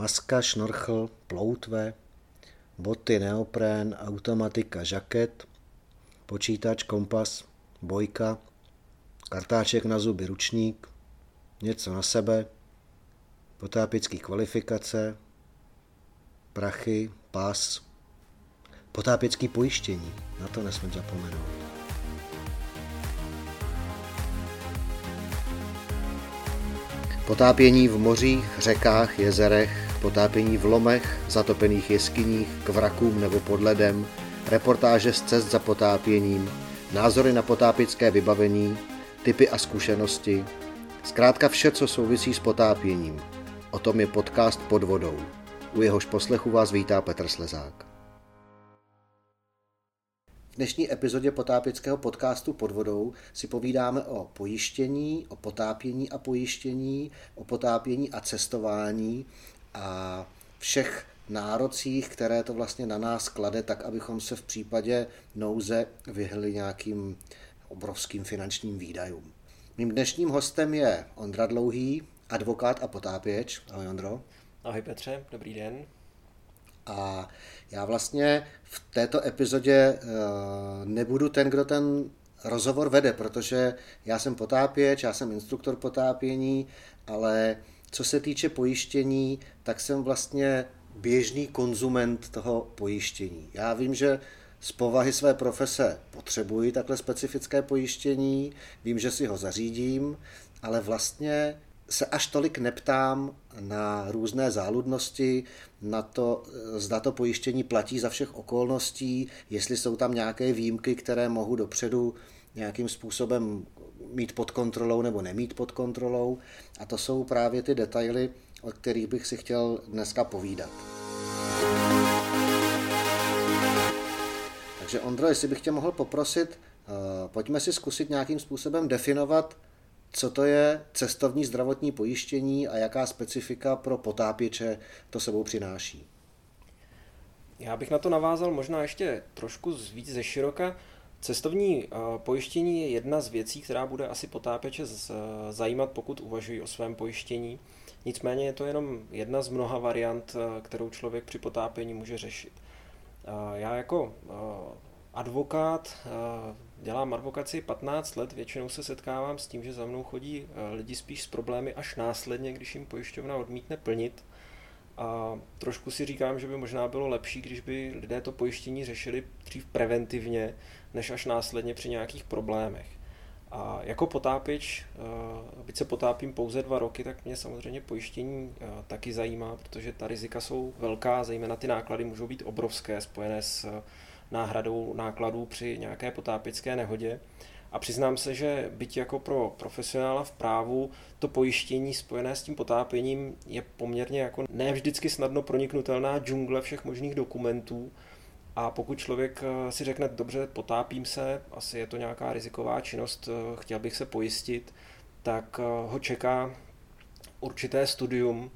Maska, šnorchl, ploutve, boty, neoprén, automatika, žaket, počítač, kompas, bojka, kartáček na zuby, ručník, něco na sebe, potápěcký kvalifikace, prachy, pás, potápěcký pojištění, na to nesmím zapomenout. Potápění v mořích, řekách, jezerech, potápění v lomech, zatopených jeskyních, k vrakům nebo pod ledem, reportáže z cest za potápěním, názory na potápěcké vybavení, typy a zkušenosti, zkrátka vše, co souvisí s potápěním. O tom je podcast pod vodou. U jehož poslechu vás vítá Petr Slezák. V dnešní epizodě potápěckého podcastu pod vodou si povídáme o pojištění, o potápění a pojištění, o potápění a cestování a všech nárocích, které to vlastně na nás klade, tak abychom se v případě nouze vyhli nějakým obrovským finančním výdajům. Mým dnešním hostem je Ondra Dlouhý, advokát a potápěč. Ahoj Ondro. Ahoj Petře, dobrý den. A já vlastně v této epizodě eh, nebudu ten, kdo ten rozhovor vede, protože já jsem potápěč, já jsem instruktor potápění, ale co se týče pojištění, tak jsem vlastně běžný konzument toho pojištění. Já vím, že z povahy své profese potřebuji takhle specifické pojištění, vím, že si ho zařídím, ale vlastně se až tolik neptám na různé záludnosti, na to, zda to pojištění platí za všech okolností, jestli jsou tam nějaké výjimky, které mohu dopředu nějakým způsobem mít pod kontrolou nebo nemít pod kontrolou. A to jsou právě ty detaily, o kterých bych si chtěl dneska povídat. Takže Ondro, jestli bych tě mohl poprosit, eh, pojďme si zkusit nějakým způsobem definovat, co to je cestovní zdravotní pojištění a jaká specifika pro potápěče to sebou přináší. Já bych na to navázal možná ještě trošku víc ze široka. Cestovní eh, pojištění je jedna z věcí, která bude asi potápěče zajímat, pokud uvažují o svém pojištění. Nicméně je to jenom jedna z mnoha variant, eh, kterou člověk při potápění může řešit. Já jako advokát dělám advokaci 15 let, většinou se setkávám s tím, že za mnou chodí lidi spíš s problémy až následně, když jim pojišťovna odmítne plnit. A trošku si říkám, že by možná bylo lepší, když by lidé to pojištění řešili dřív preventivně, než až následně při nějakých problémech. A jako potápěč, eh, byť se potápím pouze dva roky, tak mě samozřejmě pojištění eh, taky zajímá, protože ta rizika jsou velká, zejména ty náklady můžou být obrovské, spojené s eh, náhradou nákladů při nějaké potápěcké nehodě. A přiznám se, že byť jako pro profesionála v právu to pojištění spojené s tím potápěním je poměrně jako ne vždycky snadno proniknutelná džungle všech možných dokumentů, a pokud člověk eh, si řekne, dobře, potápím se, asi je to nějaká riziková činnost, eh, chtěl bych se pojistit, tak eh, ho čeká určité studium,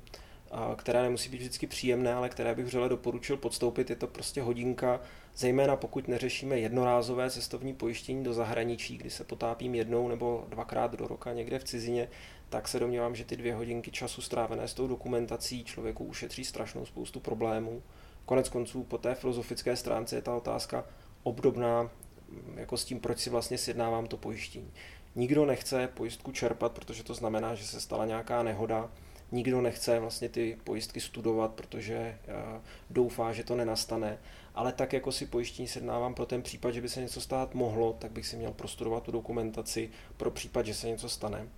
které nemusí být vždycky příjemné, ale které bych vřele doporučil podstoupit. Je to prostě hodinka, zejména pokud neřešíme jednorázové cestovní pojištění do zahraničí, kdy se potápím jednou nebo dvakrát do roka někde v cizině, tak se domnívám, že ty dvě hodinky času strávené s tou dokumentací člověku ušetří strašnou spoustu problémů. Konec konců po té filozofické stránce je ta otázka obdobná mm, jako s tím, proč si vlastně sjednávám to pojištění. Nikdo nechce pojistku čerpat, protože to znamená, že se stala nějaká nehoda. Nikdo nechce vlastně ty pojistky studovat, protože eh, doufá, že to nenastane. Ale tak jako si pojištění sjednávám pro ten případ, že by se něco stát mohlo, tak bych si měl prostudovat tu dokumentaci pro případ, že se něco stane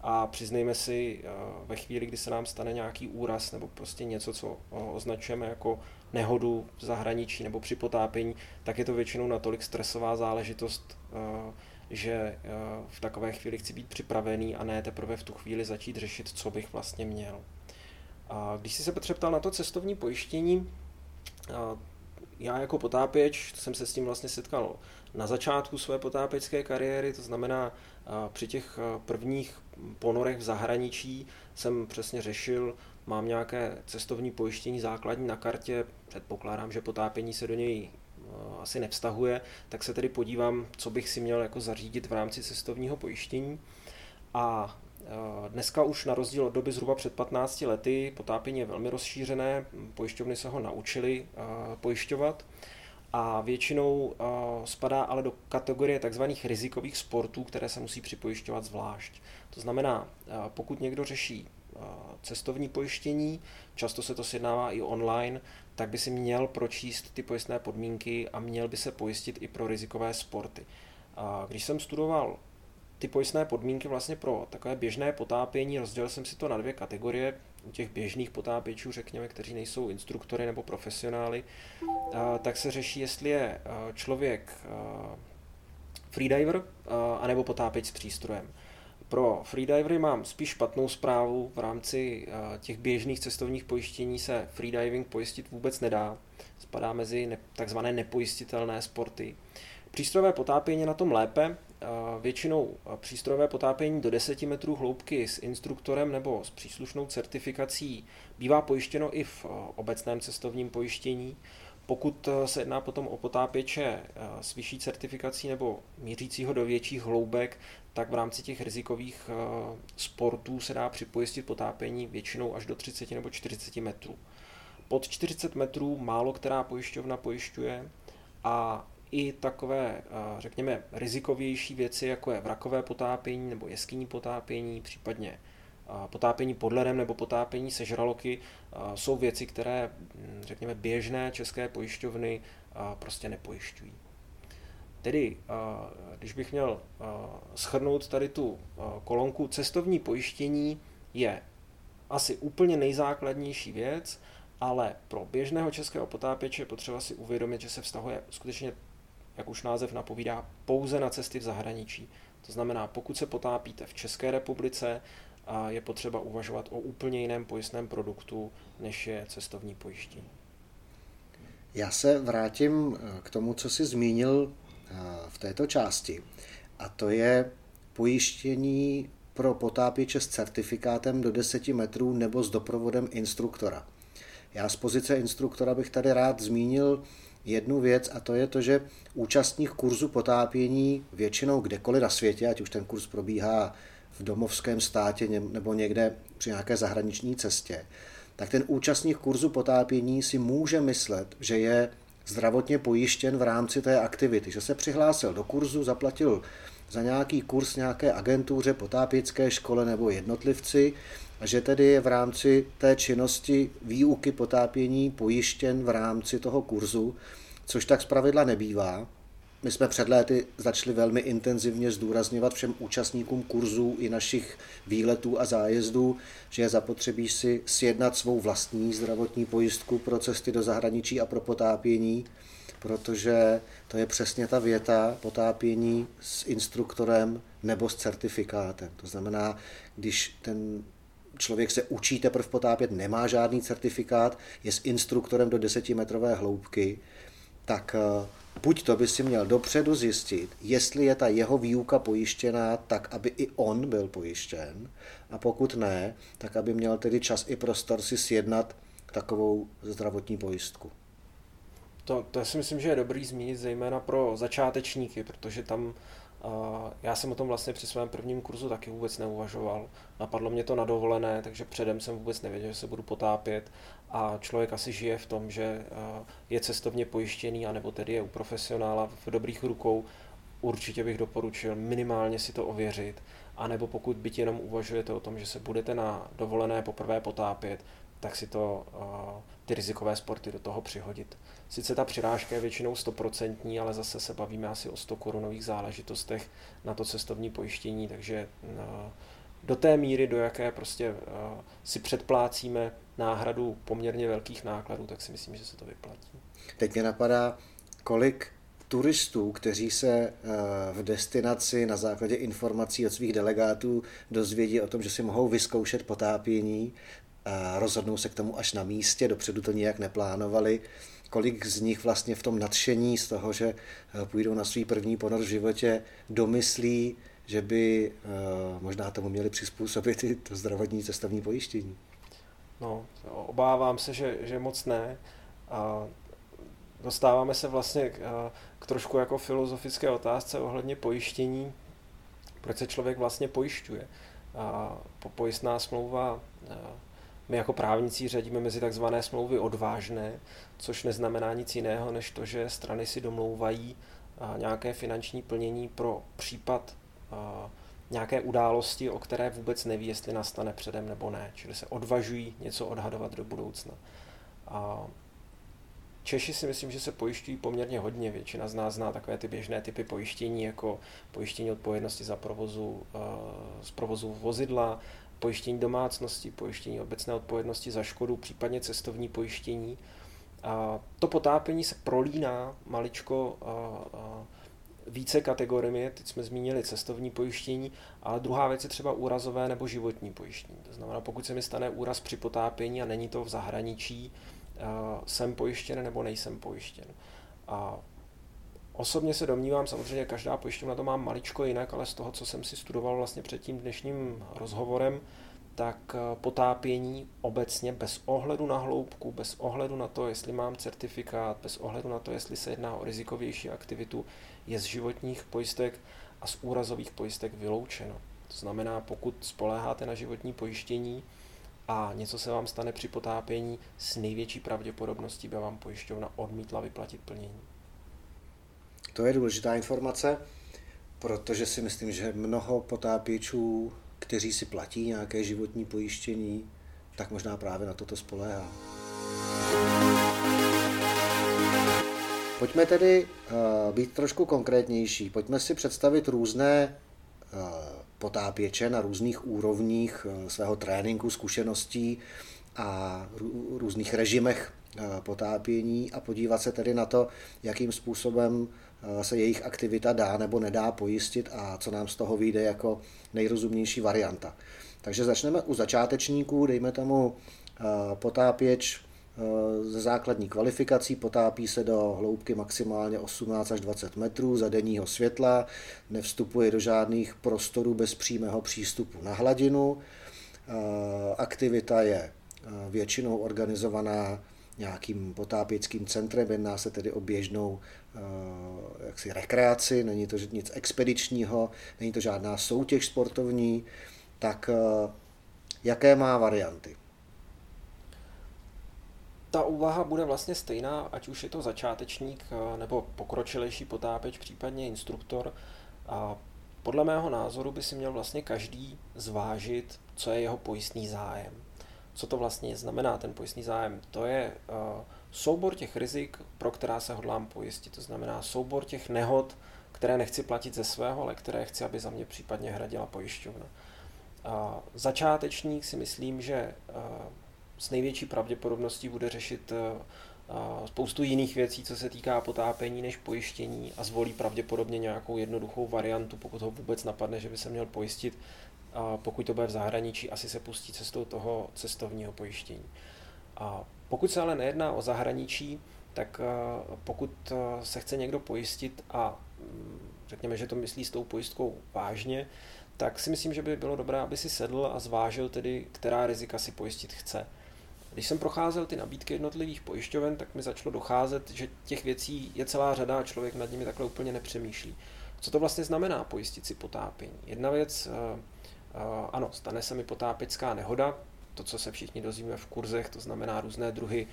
a přiznejme si, eh, ve chvíli, kdy se nám stane nějaký úraz nebo prostě něco, co eh, označujeme jako nehodu v zahraničí nebo při potápění, tak je to většinou natolik stresová záležitost, eh, že v takové chvíli chci být připravený a ne teprve v tu chvíli začít řešit, co bych vlastně měl. A když jsi se Petře ptal na to cestovní pojištění, já jako potápěč jsem se s tím vlastně setkal na začátku své potápěčské kariéry, to znamená při těch prvních ponorech v zahraničí jsem přesně řešil, mám nějaké cestovní pojištění základní na kartě, předpokládám, že potápění se do něj asi nevztahuje, tak se tedy podívám, co bych si měl jako zařídit v rámci cestovního pojištění. A Dneska už na rozdíl od doby zhruba před 15 lety potápění je velmi rozšířené, pojišťovny se ho naučily pojišťovat a většinou spadá ale do kategorie tzv. rizikových sportů, které se musí připojišťovat zvlášť. To znamená, pokud někdo řeší cestovní pojištění, často se to sjednává i online, tak by si měl pročíst ty pojistné podmínky a měl by se pojistit i pro rizikové sporty. Když jsem studoval ty pojistné podmínky vlastně pro takové běžné potápění, rozdělil jsem si to na dvě kategorie. U těch běžných potápěčů, řekněme, kteří nejsou instruktory nebo profesionály, tak se řeší, jestli je člověk freediver anebo potápěč s přístrojem. Pro freedivery mám spíš špatnou zprávu. V rámci těch běžných cestovních pojištění se freediving pojistit vůbec nedá. Spadá mezi takzvané nepojistitelné sporty. Přístrojové potápění na tom lépe. Většinou přístrojové potápění do 10 metrů hloubky s instruktorem nebo s příslušnou certifikací bývá pojištěno i v obecném cestovním pojištění. Pokud se jedná potom o potápěče s vyšší certifikací nebo mířícího do větších hloubek, tak v rámci těch rizikových sportů se dá připojistit potápění většinou až do 30 nebo 40 metrů. Pod 40 metrů málo která pojišťovna pojišťuje a i takové, řekněme, rizikovější věci, jako je vrakové potápění nebo jeskyní potápění, případně potápění pod ledem nebo potápění se žraloky, jsou věci, které, hm, řekněme, běžné české pojišťovny prostě nepojišťují. Tedy, když bych měl schrnout tady tu kolonku, cestovní pojištění je asi úplně nejzákladnější věc, ale pro běžného českého potápěče je potřeba si uvědomit, že se vztahuje skutečně jak už název napovídá, pouze na cesty v zahraničí. To znamená, pokud se potápíte v České republice, je potřeba uvažovat o úplně jiném pojistném produktu, než je cestovní pojištění. Já se vrátím eh, k tomu, co jsi zmínil eh, v této části. A to je pojištění pro potápěče s certifikátem do 10 metrů nebo s doprovodem instruktora. Já z pozice instruktora bych tady rád zmínil jednu věc a to je to, že účastník kurzu potápění většinou kdekoliv na světě, ať už ten kurz probíhá v domovském státě nebo někde při nějaké zahraniční cestě, tak ten účastník kurzu potápění si může myslet, že je zdravotně pojištěn v rámci té aktivity, že se přihlásil do kurzu, zaplatil za nějaký kurz nějaké agentuře, potápěcké škole nebo jednotlivci a že tedy je v rámci té činnosti výuky potápění pojištěn v rámci toho kurzu, což tak zpravidla nebývá. My jsme před léty začali velmi intenzivně zdůrazňovat všem účastníkům kurzů i našich výletů a zájezdů, že je zapotřebí si sjednat svou vlastní zdravotní pojistku pro cesty do zahraničí a pro potápění, protože to je přesně ta věta potápění s instruktorem nebo s certifikátem. To znamená, když ten člověk se učí teprve potápět, nemá žádný certifikát, je s instruktorem do desetimetrové hloubky, tak eh, buď to by si měl dopředu zjistit, jestli je ta jeho výuka pojištěná tak, aby i on byl pojištěn, a pokud ne, tak aby měl tedy čas i prostor si sjednat takovou zdravotní pojistku. To, to si myslím, že je dobrý zmínit zejména pro začátečníky, protože tam já jsem o tom vlastně při svém prvním kurzu taky vůbec neuvažoval. Napadlo mě to na dovolené, takže předem jsem vůbec nevěděl, že se budu potápět a člověk asi žije v tom, že je cestovně pojištěný, anebo tedy je u profesionála v dobrých rukou. Určitě bych doporučil minimálně si to ověřit, anebo pokud byť jenom uvažujete o tom, že se budete na dovolené poprvé potápět, tak si to, ty rizikové sporty do toho přihodit. Sice ta přirážka je většinou stoprocentní, ale zase se bavíme asi o 100 korunových záležitostech na to cestovní pojištění, takže do té míry, do jaké prostě si předplácíme náhradu poměrně velkých nákladů, tak si myslím, že se to vyplatí. Teď mě napadá, kolik turistů, kteří se v destinaci na základě informací od svých delegátů dozvědí o tom, že si mohou vyzkoušet potápění, rozhodnou se k tomu až na místě, dopředu to nijak neplánovali, kolik z nich vlastně v tom nadšení z toho, že eh, půjdou na svůj první ponor v životě, domyslí, že by eh, možná tomu měli přizpůsobit i to zdravotní cestovní pojištění. No, obávám se, že, že moc ne. A dostáváme se vlastně k, eh, k trošku jako filozofické otázce ohledně pojištění. Proč se člověk vlastně pojišťuje? pojistná smlouva my jako právníci řadíme mezi takzvané smlouvy odvážné, což neznamená nic jiného, než to, že strany si domlouvají nějaké finanční plnění pro případ nějaké události, o které vůbec neví, jestli nastane předem nebo ne. Čili se odvažují něco odhadovat do budoucna. A Češi si myslím, že se pojišťují poměrně hodně. Většina z nás zná takové ty běžné typy pojištění, jako pojištění odpovědnosti za provozu, z provozu vozidla, pojištění domácnosti, pojištění obecné odpovědnosti za škodu, případně cestovní pojištění. A to potápění se prolíná maličko a, a více kategoriemi, teď jsme zmínili cestovní pojištění, ale druhá věc je třeba úrazové nebo životní pojištění. To znamená, pokud se mi stane úraz při potápění a není to v zahraničí, jsem pojištěn nebo nejsem pojištěn. A Osobně se domnívám, samozřejmě každá pojišťovna to má maličko jinak, ale z toho, co jsem si studoval vlastně před tím dnešním rozhovorem, tak eh, potápění obecně bez ohledu na hloubku, bez ohledu na to, jestli mám certifikát, bez ohledu na to, jestli se jedná o rizikovější aktivitu, je z životních pojistek a z úrazových pojistek vyloučeno. To znamená, pokud spoléháte na životní pojištění a něco se vám stane při potápění, s největší pravděpodobností by vám pojišťovna odmítla vyplatit plnění. To je důležitá informace, protože si myslím, že mnoho potápěčů, kteří si platí nějaké životní pojištění, tak možná právě na toto spoléhá. Pojďme tedy uh, být trošku konkrétnější. Pojďme si představit různé uh, potápěče na různých úrovních uh, svého tréninku, zkušeností a různých režimech potápění a podívat se tedy na to, jakým způsobem se jejich aktivita dá nebo nedá pojistit a co nám z toho vyjde jako nejrozumnější varianta. Takže začneme u začátečníků, dejme tomu eh, potápěč eh, ze základní kvalifikací, potápí se do hloubky maximálně 18 až 20 metrů za denního světla, nevstupuje do žádných prostorů bez přímého přístupu na hladinu. Aktivita je většinou organizovaná nějakým potápěckým centrem, jedná se tedy o běžnou Eh, jaksi rekreaci, není to nic expedičního, není to žádná soutěž sportovní, tak eh, jaké má varianty? Ta úvaha bude vlastně stejná, ať už je to začátečník eh, nebo pokročilejší potápěč, případně instruktor. A podle mého názoru by si měl vlastně každý zvážit, co je jeho pojistný zájem. Co to vlastně znamená ten pojistný zájem? To je uh, soubor těch rizik, pro která se hodlám pojistit. To znamená soubor těch nehod, které nechci platit ze svého, ale které chci, aby za mě případně hradila pojišťovna. A začátečník si myslím, že s největší pravděpodobností bude řešit spoustu jiných věcí, co se týká potápění než pojištění a zvolí pravděpodobně nějakou jednoduchou variantu, pokud ho vůbec napadne, že by se měl pojistit. A pokud to bude v zahraničí, asi se pustí cestou toho cestovního pojištění. A pokud se ale nejedná o zahraničí, tak eh, pokud eh, se chce někdo pojistit a mm, řekněme, že to myslí s tou pojistkou vážně, tak si myslím, že by bylo dobré, aby si sedl a zvážil tedy, která rizika si pojistit chce. Když jsem procházel ty nabídky jednotlivých pojišťoven, tak mi začalo docházet, že těch věcí je celá řada a člověk nad nimi takhle úplně nepřemýšlí. Co to vlastně znamená pojistit si potápění? Jedna věc, eh, ano, stane se mi potápěcká nehoda, to, co se všichni dozvíme v kurzech, to znamená různé druhy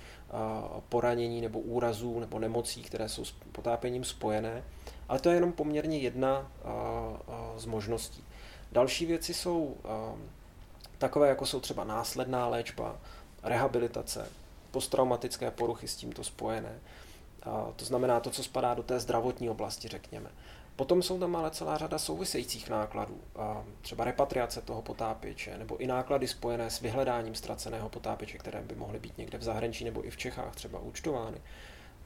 poranění nebo úrazů nebo nemocí, které jsou s potápěním spojené. Ale to je jenom poměrně jedna z možností. Další věci jsou takové, jako jsou třeba následná léčba, rehabilitace, posttraumatické poruchy s tímto spojené. To znamená to, co spadá do té zdravotní oblasti, řekněme. Potom jsou tam ale celá řada souvisejících nákladů, třeba repatriace toho potápěče, nebo i náklady spojené s vyhledáním ztraceného potápěče, které by mohly být někde v zahraničí nebo i v Čechách třeba účtovány,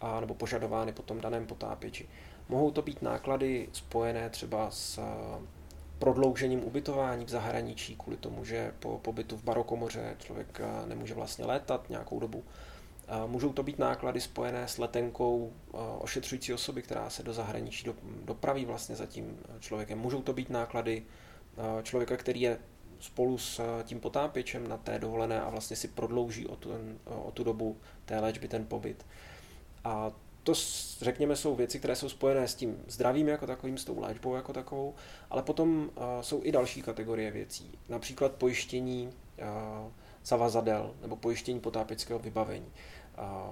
a, nebo požadovány po tom daném potápěči. Mohou to být náklady spojené třeba s prodloužením ubytování v zahraničí kvůli tomu, že po pobytu v barokomoře člověk nemůže vlastně létat nějakou dobu. Můžou to být náklady spojené s letenkou ošetřující osoby, která se do zahraničí dopraví vlastně za tím člověkem. Můžou to být náklady člověka, který je spolu s tím potápěčem na té dovolené a vlastně si prodlouží o tu, o tu dobu té léčby ten pobyt. A to řekněme jsou věci, které jsou spojené s tím zdravím jako takovým, s tou léčbou jako takovou, ale potom jsou i další kategorie věcí, například pojištění zavazadel nebo pojištění potápěckého vybavení.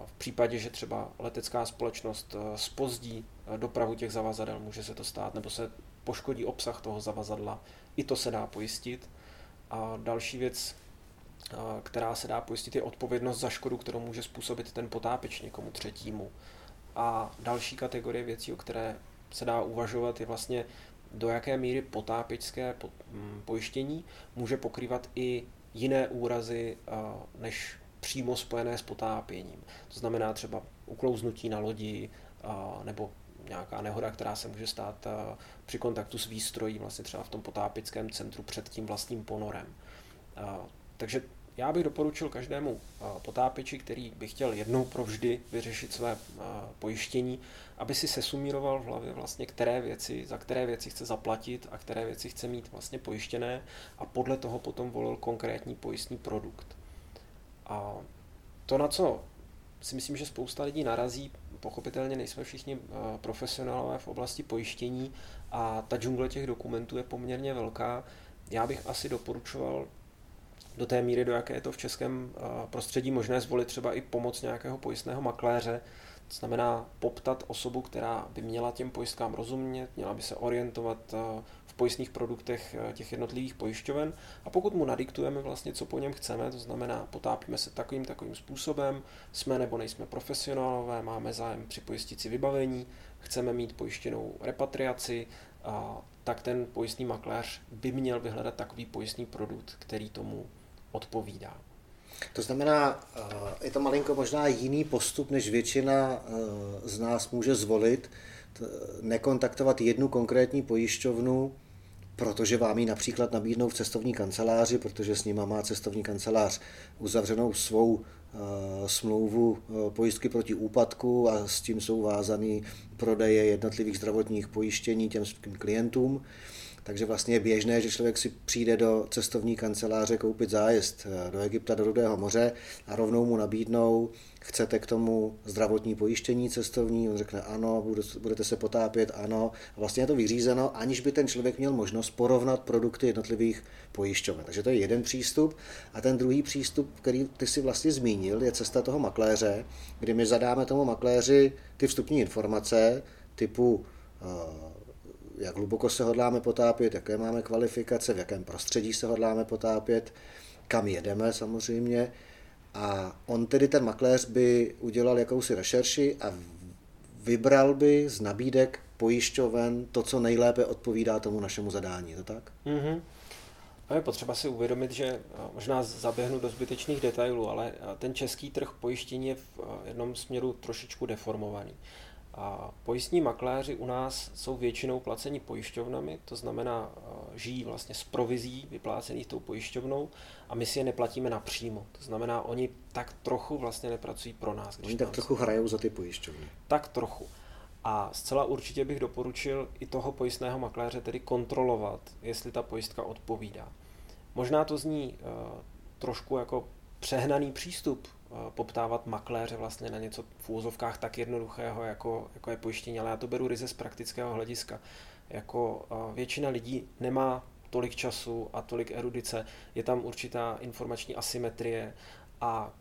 V případě, že třeba letecká společnost uh, spozdí uh, dopravu těch zavazadel, může se to stát, nebo se poškodí obsah toho zavazadla, i to se dá pojistit. A další věc, která se dá pojistit, je odpovědnost za škodu, kterou může způsobit ten potápěč někomu třetímu. A další kategorie věcí, o které se dá uvažovat, je vlastně do jaké míry potápěčské mm, pojištění může pokrývat i jiné úrazy než přímo spojené s potápěním. To znamená třeba uklouznutí na lodi nebo nějaká nehoda, která se může stát při kontaktu s výstrojí, vlastně třeba v tom potápěckém centru před tím vlastním ponorem. Takže já bych doporučil každému potápěči, který by chtěl jednou provždy vyřešit své pojištění, aby si sesumíroval v hlavě vlastně, které věci, za které věci chce zaplatit a které věci chce mít vlastně pojištěné a podle toho potom volil konkrétní pojistný produkt. A to, na co si myslím, že spousta lidí narazí, pochopitelně nejsme všichni profesionálové v oblasti pojištění a ta džungle těch dokumentů je poměrně velká. Já bych asi doporučoval do té míry, do jaké je to v českém eh, prostředí možné zvolit třeba i pomoc nějakého pojistného makléře, to znamená poptat osobu, která by měla těm pojistkám rozumět, měla by se orientovat eh, pojistných produktech eh, těch jednotlivých pojišťoven a pokud mu nadiktujeme vlastně, co po něm chceme, to znamená potápíme se takovým takovým způsobem, jsme nebo nejsme profesionálové, máme zájem při pojistici vybavení, chceme mít pojištěnou repatriaci, tak ten pojistný makléř by měl vyhledat takový pojistný produkt, který tomu odpovídá. To znamená, eh, je to malinko možná jiný postup, než většina eh, z nás může zvolit, nekontaktovat jednu konkrétní pojišťovnu, protože vám ji například nabídnou v cestovní kanceláři, protože s nima má cestovní kancelář uzavřenou svou eh, smlouvu pojistky proti úpadku a s tím jsou vázaný prodeje jednotlivých zdravotních pojištění těm klientům. Takže vlastně je běžné, že člověk si přijde do cestovní kanceláře koupit zájezd eh, do Egypta, do Rudého moře a rovnou mu nabídnou, chcete k tomu zdravotní pojištění cestovní, on řekne ano, budete se potápět, ano. A vlastně je to vyřízeno, aniž by ten člověk měl možnost porovnat produkty jednotlivých pojišťoven. Takže to je jeden přístup. A ten druhý přístup, který ty si vlastně zmínil, je cesta toho makléře, kdy my zadáme tomu makléři ty vstupní informace typu uh, jak hluboko se hodláme potápět, jaké máme kvalifikace, v jakém prostředí se hodláme potápět, kam jedeme samozřejmě. A on tedy, ten makléř, by udělal jakousi rešerši a vybral by z nabídek pojišťoven to, co nejlépe odpovídá tomu našemu zadání. Je to tak? Mm-hmm. A je potřeba si uvědomit, že možná zaběhnu do zbytečných detailů, ale ten český trh pojištění je v jednom směru trošičku deformovaný. A pojistní makléři u nás jsou většinou placeni pojišťovnami, to znamená, eh, žijí vlastně z provizí vyplácených tou pojišťovnou a my si je neplatíme napřímo. To znamená, oni tak trochu vlastně nepracují pro nás. Když oni tak trochu hrajou za ty pojišťovny. Tak trochu. A zcela určitě bych doporučil i toho pojistného makléře tedy kontrolovat, jestli ta pojistka odpovídá. Možná to zní uh, trošku jako přehnaný přístup, poptávat makléře vlastně na něco v úvozovkách tak jednoduchého, jako, jako je pojištění, ale já to beru ryze z praktického hlediska. Jako eh, většina lidí nemá tolik času a tolik erudice, je tam určitá informační asymetrie a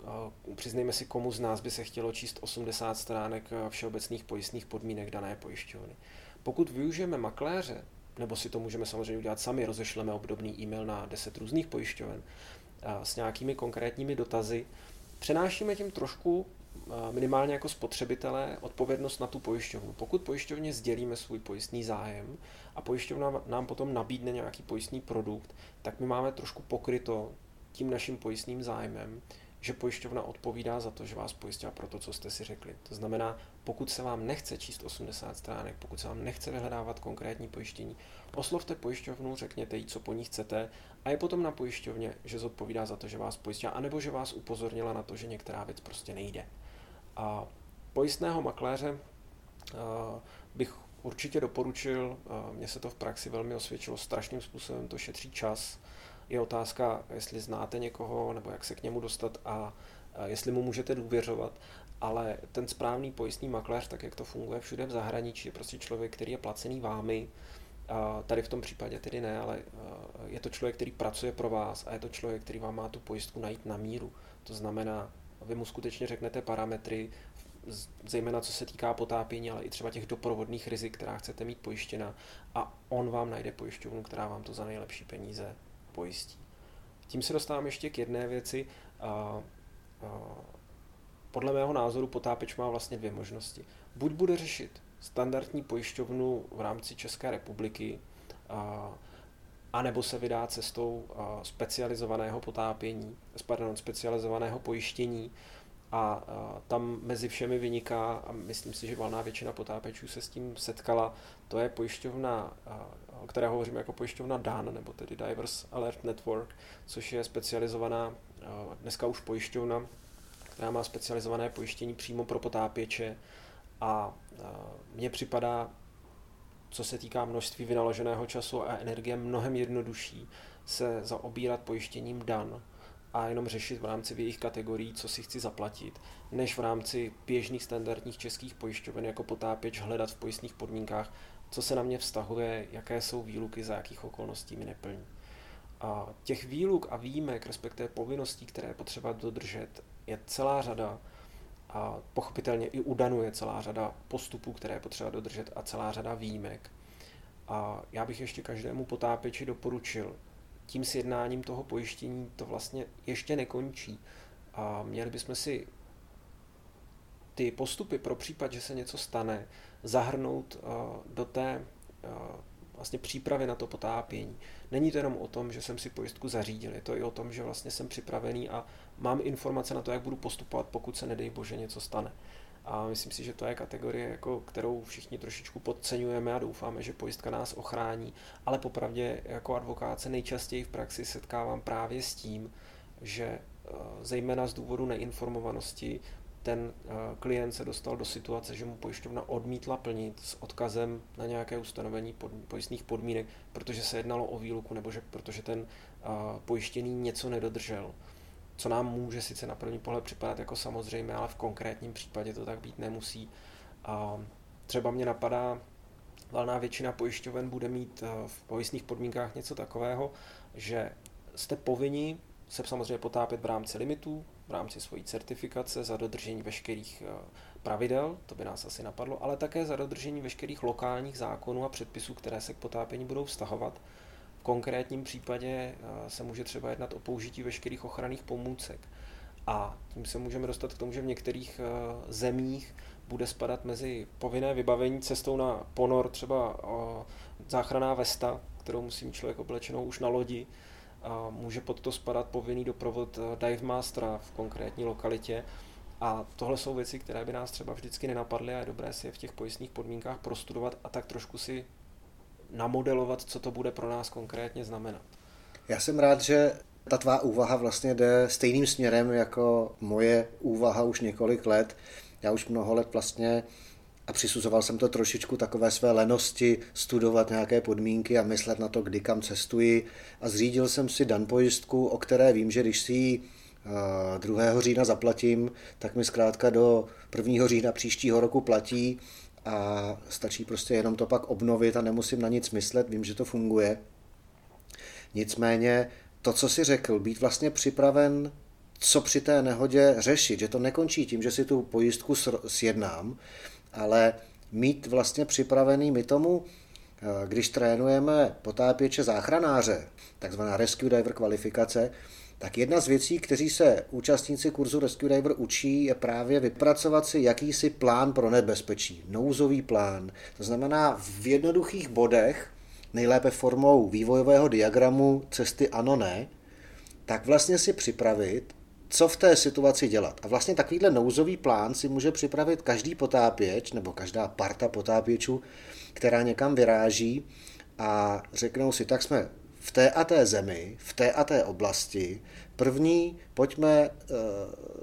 uh, přiznejme si, komu z nás by se chtělo číst 80 stránek všeobecných pojistných podmínek dané pojišťovny. Pokud využijeme makléře, nebo si to můžeme samozřejmě udělat sami, rozešleme obdobný e-mail na 10 různých pojišťoven s nějakými konkrétními dotazy, přenášíme tím trošku eh, minimálně jako spotřebitelé odpovědnost na tu pojišťovnu. Pokud pojišťovně sdělíme svůj pojistný zájem a pojišťovna nám potom nabídne nějaký pojistný produkt, tak my máme trošku pokryto tím naším pojistným zájmem, že pojišťovna odpovídá za to, že vás pojistila pro to, co jste si řekli. To znamená, pokud se vám nechce číst 80 stránek, pokud se vám nechce vyhledávat konkrétní pojištění, oslovte pojišťovnu, řekněte jí, co po ní chcete a je potom na pojišťovně, že zodpovídá za to, že vás pojistila, anebo že vás upozornila na to, že některá věc prostě nejde. A pojistného makléře uh, bych určitě doporučil, uh, mně se to v praxi velmi osvědčilo, strašným způsobem to šetří čas. Je otázka, jestli znáte někoho, nebo jak se k němu dostat a jestli mu můžete důvěřovat, ale ten správný pojistný makléř, tak jak to funguje všude v zahraničí, je prostě člověk, který je placený vámi, Tady v tom případě tedy ne, ale je to člověk, který pracuje pro vás a je to člověk, který vám má tu pojistku najít na míru. To znamená, vy mu skutečně řeknete parametry, zejména co se týká potápění, ale i třeba těch doprovodných rizik, která chcete mít pojištěna. A on vám najde pojišťovnu, která vám to za nejlepší peníze pojistí. Tím se dostávám ještě k jedné věci. Podle mého názoru potápěč má vlastně dvě možnosti. Buď bude řešit standardní pojišťovnu v rámci České republiky, a nebo se vydá cestou specializovaného potápění, pardon, specializovaného pojištění a tam mezi všemi vyniká, a myslím si, že valná většina potápečů se s tím setkala, to je pojišťovna, o které hovoříme jako pojišťovna DAN, nebo tedy Divers Alert Network, což je specializovaná, dneska už pojišťovna, která má specializované pojištění přímo pro potápěče. A mně připadá, co se týká množství vynaloženého času a energie, mnohem jednodušší se zaobírat pojištěním dan a jenom řešit v rámci v jejich kategorií, co si chci zaplatit, než v rámci běžných standardních českých pojišťoven jako potápěč hledat v pojistných podmínkách, co se na mě vztahuje, jaké jsou výluky, za jakých okolností mi neplní. A těch výluk a výjimek, respektive povinností, které je potřeba dodržet, je celá řada a pochopitelně i u Danu je celá řada postupů, které je potřeba dodržet a celá řada výjimek. A já bych ještě každému potápěči doporučil, tím sjednáním toho pojištění to vlastně ještě nekončí. A měli bychom si ty postupy pro případ, že se něco stane, zahrnout uh, do té uh, vlastně přípravy na to potápění. Není to jenom o tom, že jsem si pojistku zařídil, je to i o tom, že vlastně jsem připravený a mám informace na to, jak budu postupovat, pokud se nedej bože něco stane. A myslím si, že to je kategorie, jako, kterou všichni trošičku podceňujeme a doufáme, že pojistka nás ochrání. Ale popravdě jako advokát se nejčastěji v praxi setkávám právě s tím, že eh, zejména z důvodu neinformovanosti ten eh, klient se dostal do situace, že mu pojišťovna odmítla plnit s odkazem na nějaké ustanovení pod, pojistných podmínek, protože se jednalo o výluku nebo že protože ten uh, pojištěný něco nedodržel. Co nám může sice na první pohled připadat jako samozřejmé, ale v konkrétním případě to tak být nemusí. Uh, třeba mě napadá, valná většina pojišťoven bude mít uh, v pojistných podmínkách něco takového, že jste povinni se samozřejmě potápět v rámci limitů, v rámci svojí certifikace za dodržení veškerých eh, pravidel, to by nás asi napadlo, ale také za dodržení veškerých lokálních zákonů a předpisů, které se k potápění budou vztahovat. V konkrétním případě eh, se může třeba jednat o použití veškerých ochranných pomůcek. A tím se můžeme dostat k tomu, že v některých eh, zemích bude spadat mezi povinné vybavení cestou na ponor třeba záchranná vesta, kterou musí mít člověk oblečenou už na lodi, a může pod to spadat povinný doprovod eh, dive mastera v konkrétní lokalitě. A tohle jsou věci, které by nás třeba vždycky nenapadly a je dobré si je v těch pojistných podmínkách prostudovat a tak trošku si namodelovat, co to bude pro nás konkrétně znamenat. Já jsem rád, že ta tvá úvaha vlastně jde stejným směrem jako moje úvaha už několik let. Já už mnoho let vlastně a přisuzoval jsem to trošičku takové své lenosti studovat nějaké podmínky a myslet na to, kdy kam cestuji a zřídil jsem si dan pojistku, o které vím, že když si ji 2. Eh, října zaplatím, tak mi zkrátka do 1. října příštího roku platí a stačí prostě jenom to pak obnovit a nemusím na nic myslet, vím, že to funguje. Nicméně to, co si řekl, být vlastně připraven co při té nehodě řešit, že to nekončí tím, že si tu pojistku sjednám, ale mít vlastně připravený my tomu, eh, když trénujeme potápěče záchranáře, takzvaná Rescue Diver kvalifikace, tak jedna z věcí, kteří se účastníci kurzu Rescue Diver učí, je právě vypracovat si jakýsi plán pro nebezpečí, nouzový plán. To znamená v jednoduchých bodech, nejlépe formou vývojového diagramu cesty ano ne, tak vlastně si připravit, co v té situaci dělat. A vlastně takovýhle nouzový plán si může připravit každý potápěč nebo každá parta potápěčů, která někam vyráží a řeknou si, tak jsme v té a té zemi, v té a té oblasti. První, pojďme e,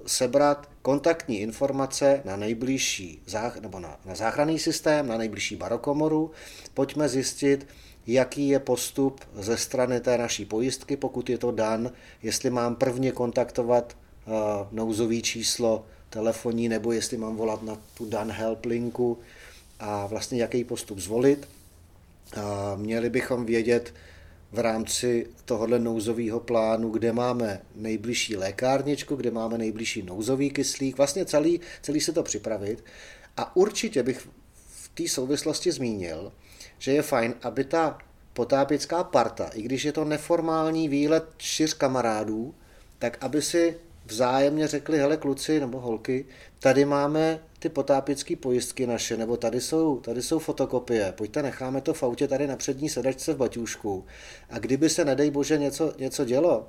sebrat kontaktní informace na nejbližší zách, nebo na, na záchranný systém, na nejbližší barokomoru. Pojďme zjistit, jaký je postup ze strany té naší pojistky, pokud je to dan, jestli mám prvně kontaktovat nouzový číslo telefonní, nebo jestli mám volat na tu Dan Help linku a vlastně jaký postup zvolit. Měli bychom vědět v rámci tohohle nouzového plánu, kde máme nejbližší lékárničku, kde máme nejbližší nouzový kyslík, vlastně celý, celý se to připravit. A určitě bych v té souvislosti zmínil, že je fajn, aby ta potápěcká parta, i když je to neformální výlet čtyř kamarádů, tak aby si vzájemně řekli, hele kluci nebo holky, tady máme ty potápěcké pojistky naše, nebo tady jsou, tady jsou fotokopie, pojďte necháme to v autě tady na přední sedačce v baťůšku a kdyby se, nedej bože, něco, něco dělo,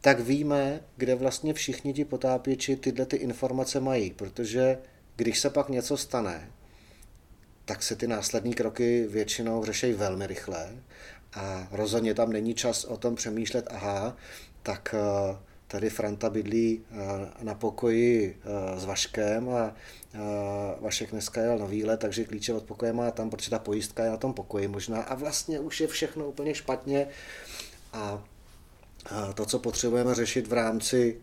tak víme, kde vlastně všichni ti potápěči tyhle ty informace mají, protože když se pak něco stane, tak se ty následní kroky většinou řeší velmi rychle a rozhodně tam není čas o tom přemýšlet, aha, tak eh, tady Franta bydlí eh, na pokoji eh, s Vaškem a Vašek dneska jel na výlet, takže klíče od pokoje má tam, protože ta pojistka je na tom pokoji možná a vlastně už je všechno úplně špatně. A to, co potřebujeme řešit v rámci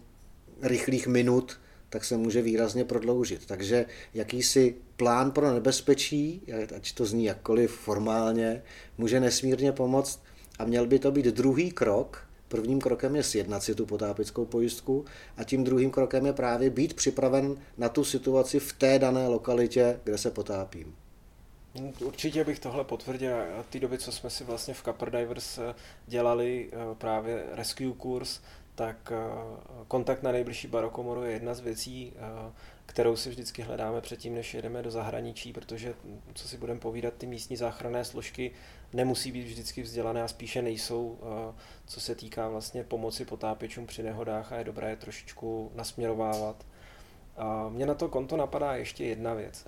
rychlých minut, tak se může výrazně prodloužit. Takže jakýsi plán pro nebezpečí, ať to zní jakkoliv formálně, může nesmírně pomoct a měl by to být druhý krok. Prvním krokem je sjednat si tu potápickou pojistku a tím druhým krokem je právě být připraven na tu situaci v té dané lokalitě, kde se potápím. Určitě bych tohle potvrdil. Té doby, co jsme si vlastně v Copper Divers dělali eh, právě rescue kurz, tak eh, kontakt na nejbližší barokomoru je jedna z věcí, eh, kterou si vždycky hledáme předtím, než jedeme do zahraničí, protože, co si budeme povídat, ty místní záchranné složky nemusí být vždycky vzdělané a spíše nejsou, eh, co se týká vlastně pomoci potápěčům při nehodách a je dobré je trošičku nasměrovávat. Mně na to konto napadá ještě jedna věc.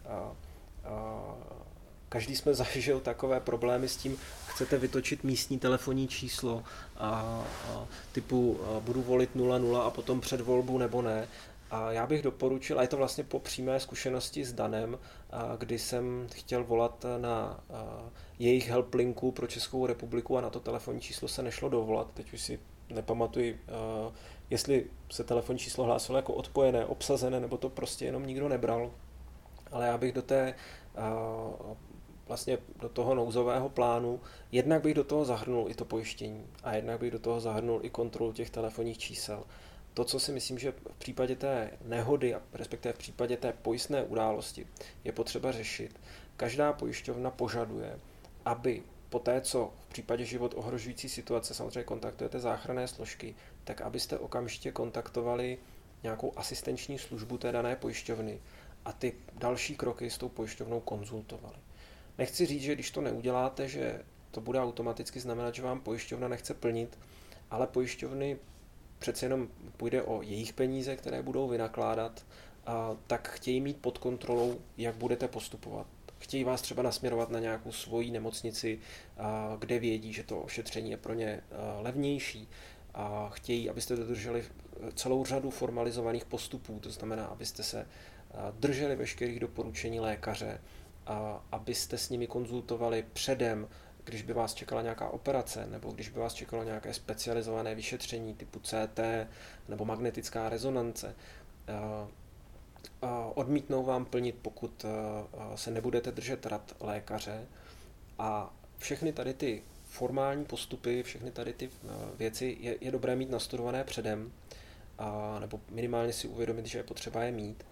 Každý jsme zažil takové problémy s tím, chcete vytočit místní telefonní číslo a, a typu a budu volit 00 a potom před volbu nebo ne. A já bych doporučil, a je to vlastně po přímé zkušenosti s Danem, a kdy jsem chtěl volat na jejich helplinku pro Českou republiku a na to telefonní číslo se nešlo dovolat. Teď už si nepamatuji, jestli se telefonní číslo hlásilo jako odpojené, obsazené, nebo to prostě jenom nikdo nebral. Ale já bych do té vlastně do toho nouzového plánu, jednak bych do toho zahrnul i to pojištění a jednak bych do toho zahrnul i kontrolu těch telefonních čísel. To, co si myslím, že v případě té nehody, respektive v případě té pojistné události, je potřeba řešit. Každá pojišťovna požaduje, aby po té, co v případě život ohrožující situace samozřejmě kontaktujete záchranné složky, tak abyste okamžitě kontaktovali nějakou asistenční službu té dané pojišťovny a ty další kroky s tou pojišťovnou konzultovali. Nechci říct, že když to neuděláte, že to bude automaticky znamenat, že vám pojišťovna nechce plnit, ale pojišťovny přece jenom půjde o jejich peníze, které budou vynakládat, a tak chtějí mít pod kontrolou, jak budete postupovat. Chtějí vás třeba nasměrovat na nějakou svoji nemocnici, kde vědí, že to ošetření je pro ně levnější. A chtějí, abyste dodrželi celou řadu formalizovaných postupů, to znamená, abyste se drželi veškerých doporučení lékaře, a abyste s nimi konzultovali předem, když by vás čekala nějaká operace, nebo když by vás čekalo nějaké specializované vyšetření typu CT nebo magnetická rezonance. Odmítnou vám plnit, pokud se nebudete držet rad lékaře a všechny tady ty formální postupy, všechny tady ty věci je, je dobré mít nastudované předem, a, nebo minimálně si uvědomit, že je potřeba je mít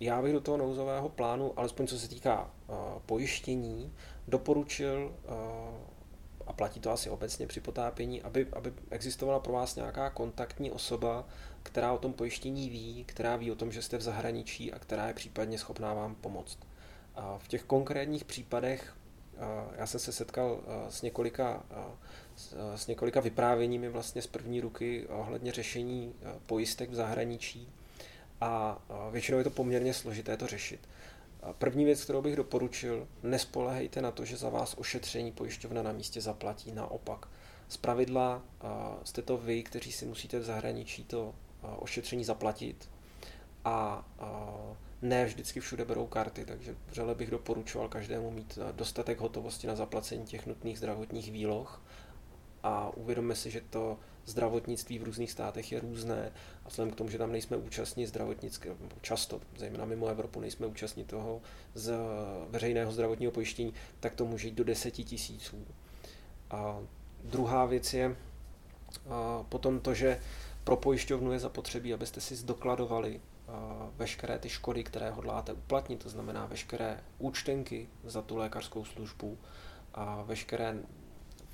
já bych do toho nouzového plánu, alespoň co se týká uh, pojištění, doporučil, uh, a platí to asi obecně při potápění, aby, aby existovala pro vás nějaká kontaktní osoba, která o tom pojištění ví, která ví o tom, že jste v zahraničí a která je případně schopná vám pomoct. A v těch konkrétních případech uh, já jsem se setkal uh, s několika, uh, s několika vyprávěními vlastně z první ruky ohledně řešení pojistek v zahraničí a většinou je to poměrně složité to řešit. První věc, kterou bych doporučil, nespolehejte na to, že za vás ošetření pojišťovna na místě zaplatí. Naopak, z pravidla jste to vy, kteří si musíte v zahraničí to ošetření zaplatit a ne vždycky všude berou karty, takže vřele bych doporučoval každému mít dostatek hotovosti na zaplacení těch nutných zdravotních výloh a uvědomme si, že to zdravotnictví v různých státech je různé a vzhledem k tomu, že tam nejsme účastní zdravotnické, často, zejména mimo Evropu, nejsme účastní toho z veřejného zdravotního pojištění, tak to může jít do deseti tisíců. A druhá věc je potom to, že pro pojišťovnu je zapotřebí, abyste si zdokladovali veškeré ty škody, které hodláte uplatnit, to znamená veškeré účtenky za tu lékařskou službu a veškeré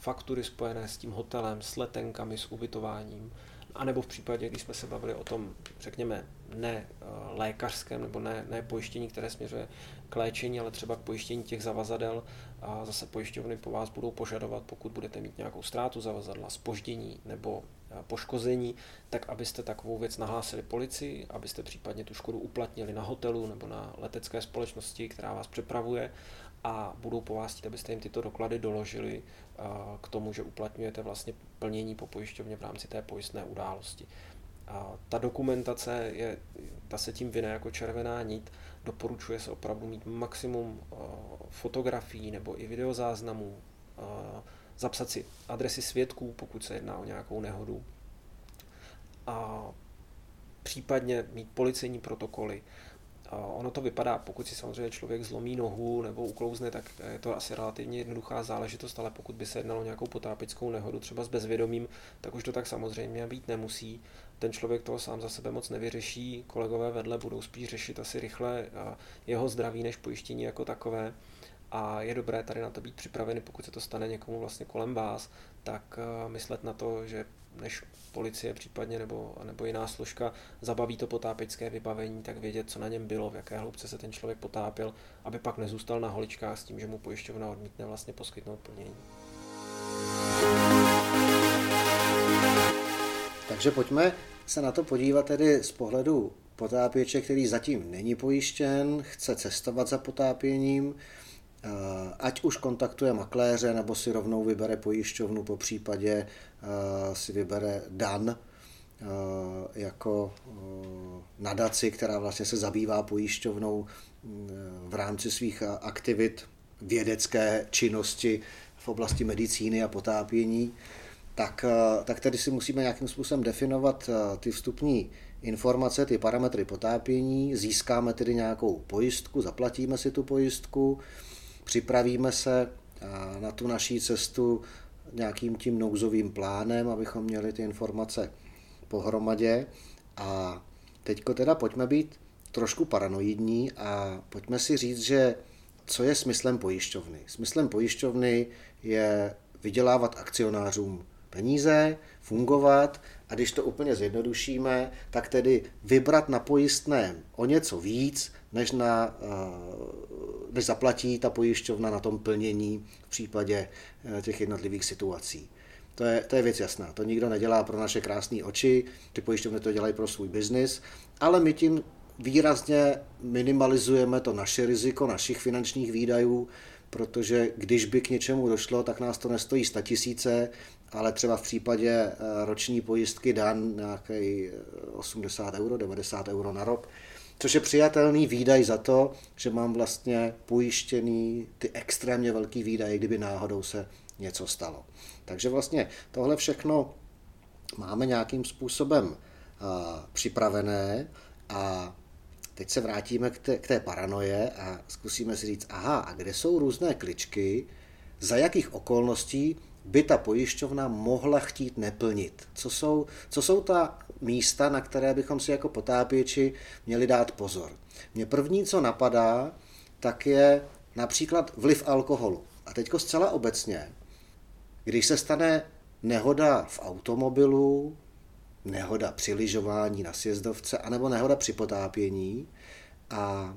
faktury spojené s tím hotelem, s letenkami, s ubytováním, a nebo v případě, když jsme se bavili o tom, řekněme, ne eh, lékařském nebo ne, ne pojištění, které směřuje k léčení, ale třeba k pojištění těch zavazadel, a zase pojišťovny po vás budou požadovat, pokud budete mít nějakou ztrátu zavazadla, spoždění nebo eh, poškození, tak abyste takovou věc nahlásili policii, abyste případně tu škodu uplatnili na hotelu nebo na letecké společnosti, která vás přepravuje a budou po vás chtít, abyste jim tyto doklady doložili k tomu, že uplatňujete vlastně plnění po pojišťovně v rámci té pojistné události. A ta dokumentace je, ta se tím vyne jako červená nit, doporučuje se opravdu mít maximum fotografií nebo i videozáznamů, zapsat si adresy svědků, pokud se jedná o nějakou nehodu, a případně mít policejní protokoly, Ono to vypadá, pokud si samozřejmě člověk zlomí nohu nebo uklouzne, tak je to asi relativně jednoduchá záležitost, ale pokud by se jednalo o nějakou potápickou nehodu, třeba s bezvědomím, tak už to tak samozřejmě být nemusí. Ten člověk toho sám za sebe moc nevyřeší, kolegové vedle budou spíš řešit asi rychle jeho zdraví než pojištění jako takové a je dobré tady na to být připraveni, pokud se to stane někomu vlastně kolem vás, tak myslet na to, že než policie případně nebo, nebo jiná složka zabaví to potápěčské vybavení, tak vědět, co na něm bylo, v jaké hloubce se ten člověk potápěl, aby pak nezůstal na holičkách s tím, že mu pojišťovna odmítne vlastně poskytnout plnění. Takže pojďme se na to podívat tedy z pohledu potápěče, který zatím není pojištěn, chce cestovat za potápěním, ať už kontaktuje makléře, nebo si rovnou vybere pojišťovnu, po případě eh, si vybere DAN eh, jako nadaci, která vlastně se zabývá pojišťovnou v rámci svých aktivit vědecké činnosti v oblasti medicíny a potápění, tak, tak tedy si musíme nějakým způsobem definovat ty vstupní informace, ty parametry potápění, získáme tedy nějakou pojistku, zaplatíme si tu pojistku, připravíme se na tu naší cestu nějakým tím nouzovým plánem, abychom měli ty informace pohromadě. A teďko teda pojďme být trošku paranoidní a pojďme si říct, že co je smyslem pojišťovny. Smyslem pojišťovny je vydělávat akcionářům peníze, fungovat a když to úplně zjednodušíme, tak tedy vybrat na pojistném o něco víc, než, na, eh, než zaplatí ta pojišťovna na tom plnění v případě eh, těch jednotlivých situací. To je, to je věc jasná. To nikdo nedělá pro naše krásné oči, ty pojišťovny to dělají pro svůj biznis, ale my tím výrazně minimalizujeme to naše riziko, našich finančních výdajů, protože když by k něčemu došlo, tak nás to nestojí 100 tisíce, ale třeba v případě eh, roční pojistky dan nějaký 80 euro, 90 euro na rok, což je přijatelný výdaj za to, že mám vlastně pojištěný ty extrémně velký výdaje, kdyby náhodou se něco stalo. Takže vlastně tohle všechno máme nějakým způsobem a, připravené a teď se vrátíme k té, k té paranoje a zkusíme si říct, aha, a kde jsou různé kličky, za jakých okolností by ta pojišťovna mohla chtít neplnit. Co jsou, co jsou ta místa, na které bychom si jako potápěči měli dát pozor. Mě první, co napadá, tak je například vliv alkoholu. A teďko zcela obecně, když se stane nehoda v automobilu, nehoda při lyžování na sjezdovce, anebo nehoda při potápění a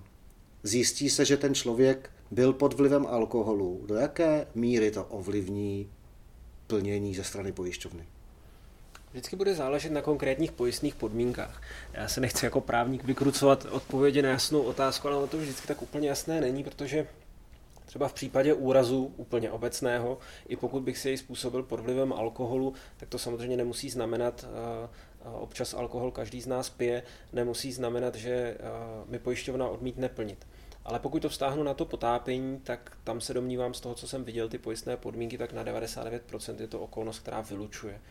zjistí se, že ten člověk byl pod vlivem alkoholu, do jaké míry to ovlivní plnění ze strany pojišťovny? Vždycky bude záležet na konkrétních pojistných podmínkách. Já se nechci jako právník vykrucovat odpovědi na jasnou otázku, ale to vždycky tak úplně jasné není, protože třeba v případě úrazu úplně obecného, i pokud bych si jej způsobil pod vlivem alkoholu, tak to samozřejmě nemusí znamenat, občas alkohol každý z nás pije, nemusí znamenat, že mi pojišťovna odmítne plnit. Ale pokud to vztáhnu na to potápění, tak tam se domnívám z toho, co jsem viděl, ty pojistné podmínky, tak na 99% je to okolnost, která vylučuje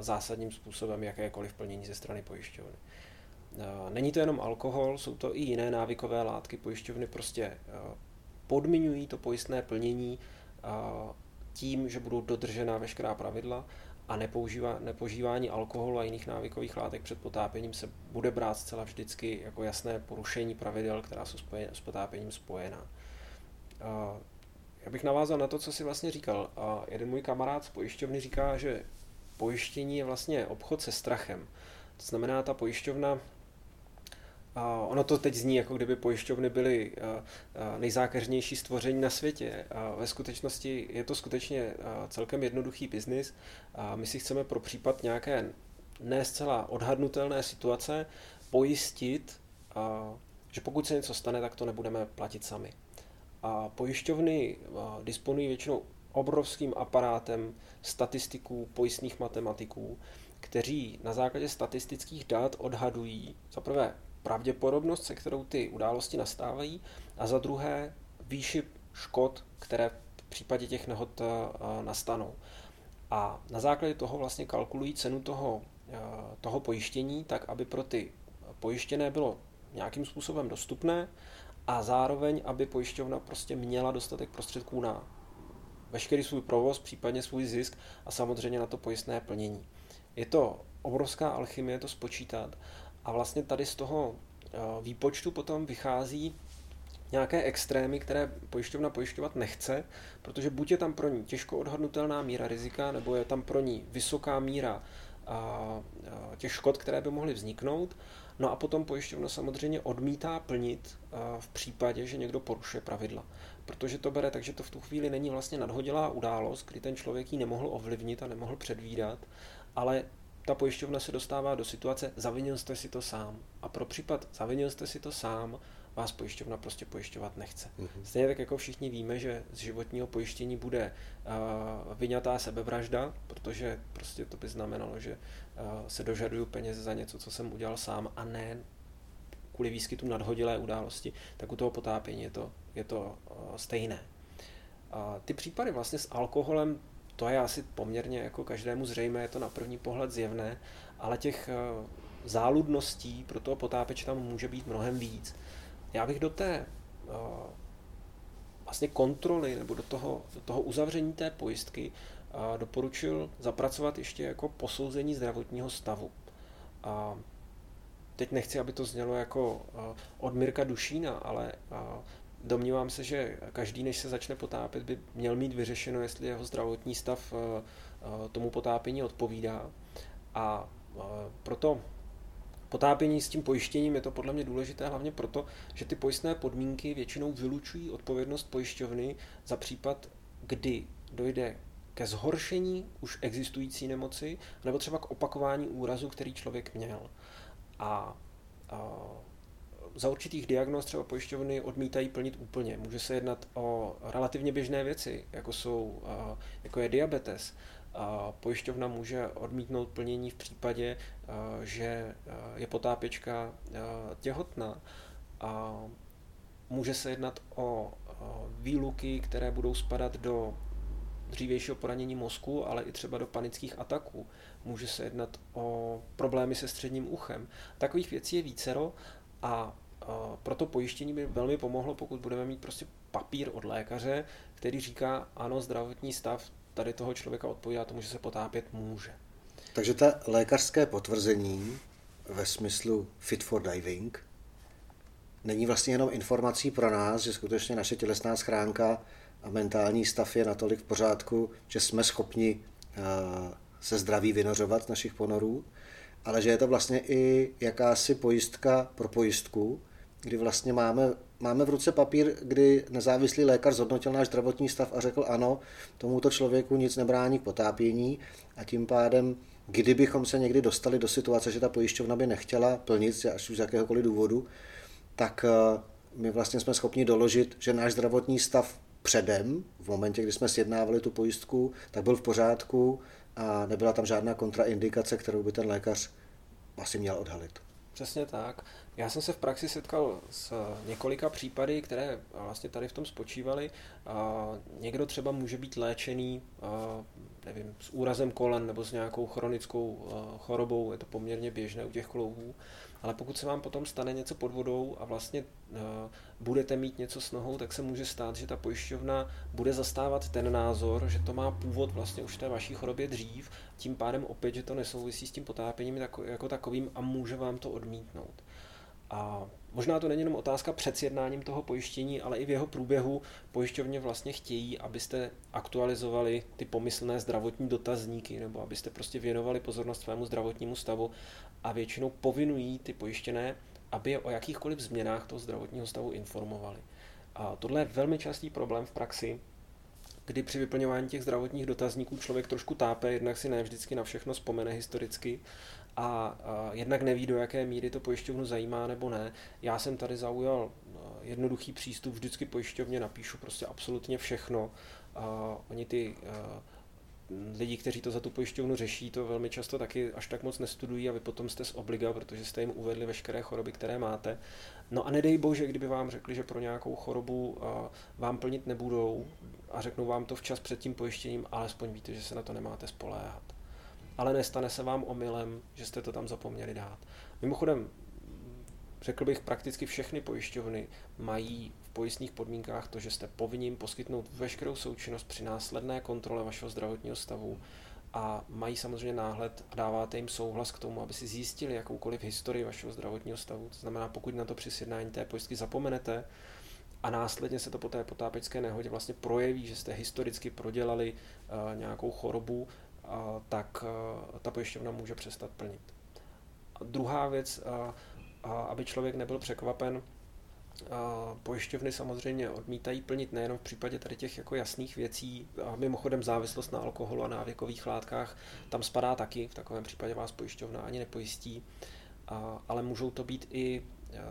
zásadním způsobem jakékoliv plnění ze strany pojišťovny. Není to jenom alkohol, jsou to i jiné návykové látky. Pojišťovny prostě podmiňují to pojistné plnění tím, že budou dodržena veškerá pravidla a nepoužívá, nepožívání alkoholu a jiných návykových látek před potápěním se bude brát zcela vždycky jako jasné porušení pravidel, která jsou spojená, s potápěním spojená. Já bych navázal na to, co si vlastně říkal. Jeden můj kamarád z pojišťovny říká, že pojištění je vlastně obchod se strachem. To znamená, ta pojišťovna a ono to teď zní, jako kdyby pojišťovny byly nejzákeřnější stvoření na světě. A ve skutečnosti je to skutečně celkem jednoduchý biznis. A my si chceme pro případ nějaké ne zcela odhadnutelné situace pojistit, že pokud se něco stane, tak to nebudeme platit sami. A pojišťovny disponují většinou obrovským aparátem statistiků, pojistných matematiků, kteří na základě statistických dat odhadují za prvé pravděpodobnost, se kterou ty události nastávají, a za druhé výši škod, které v případě těch nehod eh, nastanou. A na základě toho vlastně kalkulují cenu toho, eh, toho pojištění, tak aby pro ty pojištěné bylo nějakým způsobem dostupné a zároveň, aby pojišťovna prostě měla dostatek prostředků na veškerý svůj provoz, případně svůj zisk a samozřejmě na to pojistné plnění. Je to obrovská alchymie to spočítat a vlastně tady z toho eh, výpočtu potom vychází nějaké extrémy, které pojišťovna pojišťovat nechce, protože buď je tam pro ní těžko odhadnutelná míra rizika, nebo je tam pro ní vysoká míra těch škod, které by mohly vzniknout. No a potom pojišťovna samozřejmě odmítá plnit v případě, že někdo porušuje pravidla. Protože to bere tak, že to v tu chvíli není vlastně nadhodilá událost, kdy ten člověk ji nemohl ovlivnit a nemohl předvídat, ale ta pojišťovna se dostává do situace, zavinil jste si to sám. A pro případ, zavinil jste si to sám, vás pojišťovna prostě pojišťovat nechce. Mm-hmm. Stejně tak jako všichni víme, že z životního pojištění bude uh, vyňatá sebevražda, protože prostě to by znamenalo, že uh, se dožaduju peněze za něco, co jsem udělal sám a ne kvůli výskytu nadhodilé události, tak u toho potápění je to, je to uh, stejné. Uh, ty případy vlastně s alkoholem to je asi poměrně jako každému zřejmé, je to na první pohled zjevné, ale těch eh, záludností pro toho potápěče tam může být mnohem víc. Já bych do té eh, vlastně kontroly nebo do toho, do toho uzavření té pojistky eh, doporučil zapracovat ještě jako posouzení zdravotního stavu. A teď nechci, aby to znělo jako od Mirka Dušína, ale Domnívám se, že každý, než se začne potápět, by měl mít vyřešeno, jestli jeho zdravotní stav eh, eh, tomu potápění odpovídá. A eh, proto potápění s tím pojištěním je to podle mě důležité hlavně proto, že ty pojistné podmínky většinou vylučují odpovědnost pojišťovny za případ, kdy dojde ke zhoršení už existující nemoci, nebo třeba k opakování úrazu, který člověk měl. A, a za určitých diagnóz třeba pojišťovny odmítají plnit úplně. Může se jednat o relativně běžné věci, jako, jsou, jako je diabetes. Pojišťovna může odmítnout plnění v případě, že je potápěčka těhotná. A může se jednat o výluky, které budou spadat do dřívějšího poranění mozku, ale i třeba do panických ataků. Může se jednat o problémy se středním uchem. Takových věcí je vícero a proto pojištění by velmi pomohlo, pokud budeme mít prostě papír od lékaře, který říká, ano, zdravotní stav tady toho člověka odpovídá tomu, že se potápět může. Takže ta lékařské potvrzení ve smyslu fit for diving není vlastně jenom informací pro nás, že skutečně naše tělesná schránka a mentální stav je natolik v pořádku, že jsme schopni se zdraví vynořovat z našich ponorů, ale že je to vlastně i jakási pojistka pro pojistku, kdy vlastně máme, máme v ruce papír, kdy nezávislý lékař zhodnotil náš zdravotní stav a řekl ano, tomuto člověku nic nebrání k potápění a tím pádem, kdybychom se někdy dostali do situace, že ta pojišťovna by nechtěla plnit, až už z jakéhokoliv důvodu, tak eh, my vlastně jsme schopni doložit, že náš zdravotní stav předem, v momentě, kdy jsme sjednávali tu pojistku, tak byl v pořádku a nebyla tam žádná kontraindikace, kterou by ten lékař asi měl odhalit. Přesně tak. Já jsem se v praxi setkal s několika případy, které vlastně tady v tom spočívaly. Někdo třeba může být léčený nevím, s úrazem kolen nebo s nějakou chronickou chorobou, je to poměrně běžné u těch kloubů, ale pokud se vám potom stane něco pod vodou a vlastně budete mít něco s nohou, tak se může stát, že ta pojišťovna bude zastávat ten názor, že to má původ vlastně už té vaší chorobě dřív, tím pádem opět, že to nesouvisí s tím potápěním jako takovým a může vám to odmítnout. A možná to není jenom otázka před sjednáním toho pojištění, ale i v jeho průběhu pojišťovně vlastně chtějí, abyste aktualizovali ty pomyslné zdravotní dotazníky, nebo abyste prostě věnovali pozornost svému zdravotnímu stavu a většinou povinují ty pojištěné, aby je o jakýchkoliv změnách toho zdravotního stavu informovali. A tohle je velmi častý problém v praxi, kdy při vyplňování těch zdravotních dotazníků člověk trošku tápe, jednak si ne vždycky na všechno vzpomene historicky a, jednak neví, do jaké míry to pojišťovnu zajímá nebo ne. Já jsem tady zaujal jednoduchý přístup, vždycky pojišťovně napíšu prostě absolutně všechno. Oni ty lidi, kteří to za tu pojišťovnu řeší, to velmi často taky až tak moc nestudují a vy potom jste z obliga, protože jste jim uvedli veškeré choroby, které máte. No a nedej bože, kdyby vám řekli, že pro nějakou chorobu vám plnit nebudou a řeknou vám to včas před tím pojištěním, alespoň víte, že se na to nemáte spoléhat. Ale nestane se vám omylem, že jste to tam zapomněli dát. Mimochodem, řekl bych, prakticky všechny pojišťovny mají v pojistných podmínkách to, že jste povinni poskytnout veškerou součinnost při následné kontrole vašeho zdravotního stavu a mají samozřejmě náhled a dáváte jim souhlas k tomu, aby si zjistili jakoukoliv historii vašeho zdravotního stavu. To znamená, pokud na to při sjednání té pojistky zapomenete a následně se to po té potápěčské nehodě vlastně projeví, že jste historicky prodělali uh, nějakou chorobu, tak ta pojišťovna může přestat plnit. A druhá věc, aby člověk nebyl překvapen, Pojišťovny samozřejmě odmítají plnit nejenom v případě tady těch jako jasných věcí, a mimochodem závislost na alkoholu a návykových látkách tam spadá taky, v takovém případě vás pojišťovna ani nepojistí, ale můžou to být i